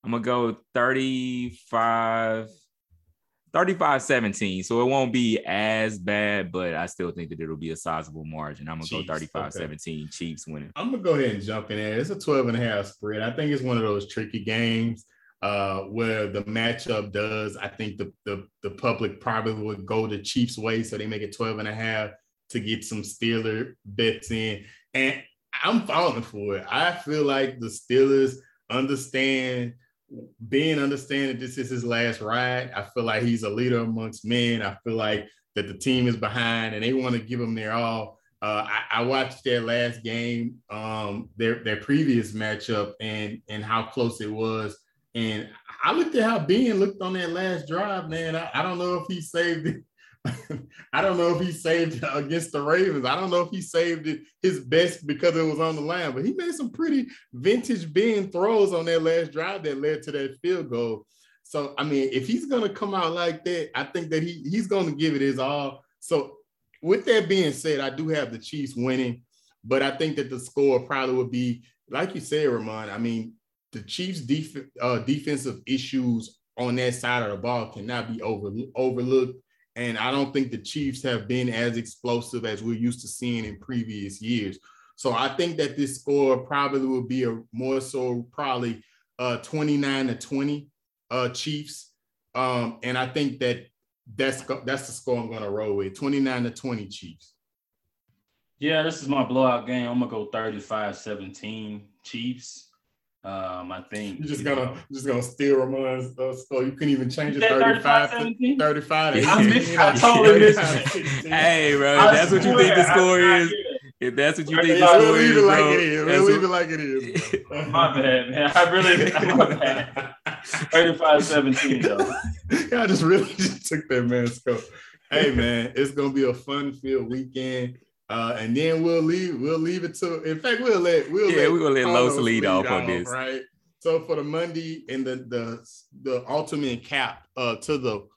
I'm gonna go 35, 35 17. So it won't be as bad, but I still think that it'll be a sizable margin. I'm gonna Chiefs, go 35 okay. 17, Chiefs winning. I'm gonna go ahead and jump in there. It's a 12 and a half spread. I think it's one of those tricky games uh, where the matchup does. I think the, the, the public probably would go the Chiefs way, so they make it 12 and a half to get some Steeler bets in. And I'm falling for it. I feel like the Steelers understand being understand that this is his last ride. I feel like he's a leader amongst men. I feel like that the team is behind and they want to give him their all. Uh, I, I, watched their last game, um, their their previous matchup, and and how close it was. And I looked at how Ben looked on that last drive, man. I, I don't know if he saved it. I don't know if he saved against the Ravens. I don't know if he saved it his best because it was on the line, but he made some pretty vintage Ben throws on that last drive that led to that field goal. So I mean, if he's gonna come out like that, I think that he he's gonna give it his all. So with that being said, I do have the Chiefs winning, but I think that the score probably would be like you said, Ramon. I mean, the Chiefs' def- uh, defensive issues on that side of the ball cannot be over- overlooked. And I don't think the Chiefs have been as explosive as we're used to seeing in previous years. So I think that this score probably will be a more so probably uh, 29 to 20 uh, Chiefs. Um, and I think that that's that's the score I'm going to roll with 29 to 20 Chiefs. Yeah, this is my blowout game. I'm going to go 35 17 Chiefs. Um, I think you're just gonna you're just gonna steal Ramon's uh, score. You couldn't even change it 35 to 35. I, missed, I totally missed Hey, bro, I that's what you think the score is. If that's what you think the score is, bro, like it is. We'll leave it like it is. my bad, man. I really my bad. 35 17 though. Yeah, I just really just took that man's score. Hey man, it's gonna be a fun filled weekend. Uh, and then we'll leave. We'll leave it to. In fact, we'll let. We'll yeah, let we will let Los lead, lead off on this, right? So for the Monday and the the the ultimate cap uh, to the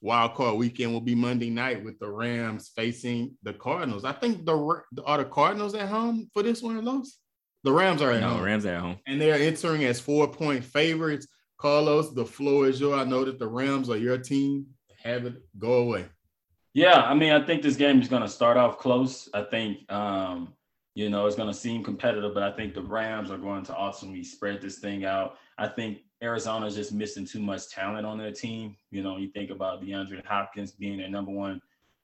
wild card weekend will be Monday night with the Rams facing the Cardinals. I think the are the Cardinals at home for this one, Los. The Rams are at no, home. Rams are at home, and they are entering as four point favorites. Carlos, the floor is yours. I know that the Rams are your team. Have it go away. Yeah, I mean, I think this game is going to start off close. I think, um, you know, it's going to seem competitive, but I think the Rams are going to ultimately spread this thing out. I think Arizona is just missing too much talent on their team. You know, you think about DeAndre Hopkins being their number one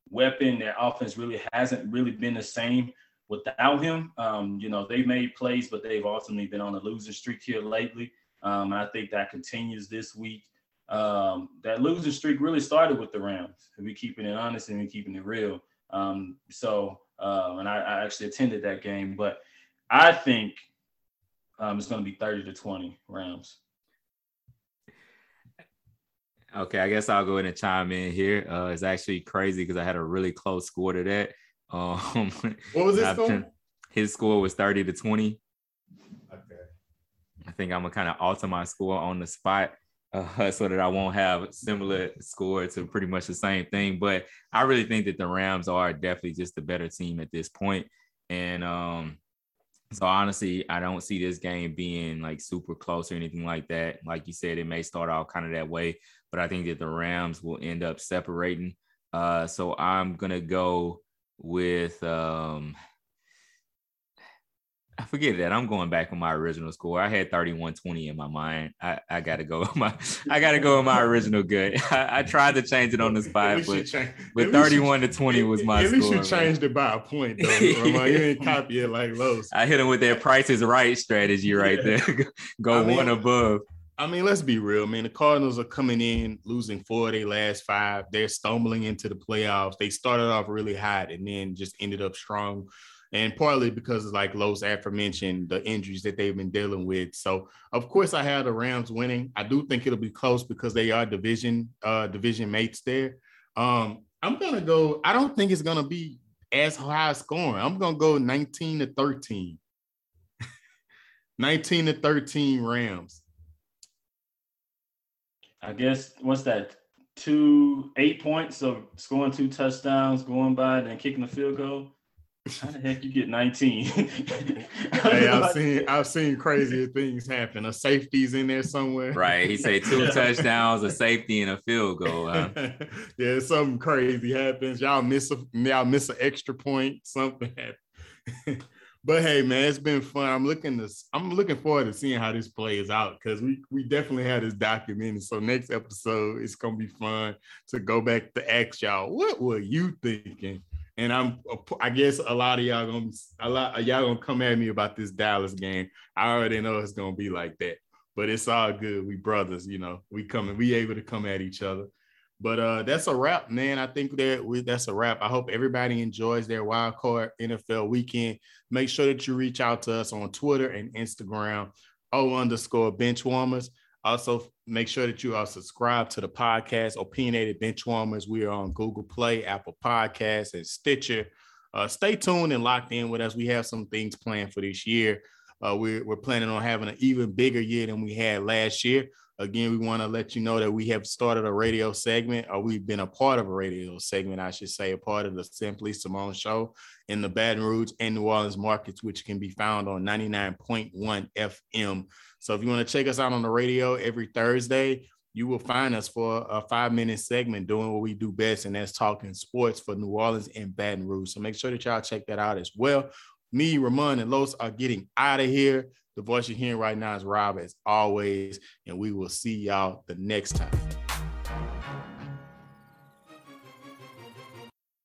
weapon. Their offense really hasn't really been the same without him. Um, you know, they've made plays, but they've ultimately been on a losing streak here lately. Um, and I think that continues this week um, that losing streak really started with the Rams. If we're keeping it honest and we're keeping it real. Um, so, uh, and I, I, actually attended that game, but I think um, it's going to be 30 to 20 Rams. Okay, I guess I'll go in and chime in here. Uh, it's actually crazy because I had a really close score to that. Um, what was his score? His score was 30 to 20. Okay. I think I'm gonna kind of alter my score on the spot uh, so that I won't have similar score to pretty much the same thing. But I really think that the Rams are definitely just the better team at this point. And um, so honestly, I don't see this game being like super close or anything like that. Like you said, it may start out kind of that way, but I think that the Rams will end up separating. Uh, so I'm gonna go with um, I forget that. I'm going back on my original score. I had 31-20 in my mind. I, I gotta go with my I gotta go with my original good. I, I tried to change it on the spot, but, change, but 31 to 20 was my at score. At least you changed it by a point though. you didn't copy it like Los. I hit him with that price is right strategy right yeah. there. go I mean, one above. I mean, let's be real, man. The Cardinals are coming in losing four of their last five. They're stumbling into the playoffs. They started off really hot and then just ended up strong and partly because like Los aforementioned the injuries that they've been dealing with. So of course I have the Rams winning. I do think it'll be close because they are division uh division mates there. Um I'm gonna go, I don't think it's gonna be as high scoring. I'm gonna go 19 to 13. 19 to 13 Rams. I guess what's that? Two eight points of scoring two touchdowns, going by, then kicking the field goal. How the heck you get 19? hey, I've seen I've seen crazier things happen. A safety's in there somewhere. Right. He said two touchdowns, a safety, and a field goal. Huh? yeah, something crazy happens. Y'all miss a y'all miss an extra point. Something happens. but hey, man, it's been fun. I'm looking to I'm looking forward to seeing how this plays out because we we definitely had this documented. So next episode, it's gonna be fun to go back to ask y'all what were you thinking and I'm I guess a lot of y'all gonna a lot y'all gonna come at me about this Dallas game. I already know it's gonna be like that, but it's all good. We brothers, you know. We coming, we able to come at each other. But uh, that's a wrap, man. I think that we, that's a wrap. I hope everybody enjoys their wild card NFL weekend. Make sure that you reach out to us on Twitter and Instagram, O underscore bench warmers. Also, make sure that you are subscribed to the podcast, Opinionated Benchwarmers. We are on Google Play, Apple Podcasts, and Stitcher. Uh, stay tuned and locked in with us. We have some things planned for this year. Uh, we're, we're planning on having an even bigger year than we had last year. Again, we want to let you know that we have started a radio segment, or we've been a part of a radio segment, I should say, a part of the Simply Simone show in the Baton Rouge and New Orleans markets, which can be found on 99.1 FM so if you want to check us out on the radio every Thursday, you will find us for a five minute segment doing what we do best, and that's talking sports for New Orleans and Baton Rouge. So make sure that y'all check that out as well. Me, Ramon, and Los are getting out of here. The voice you're hearing right now is Rob, as always, and we will see y'all the next time.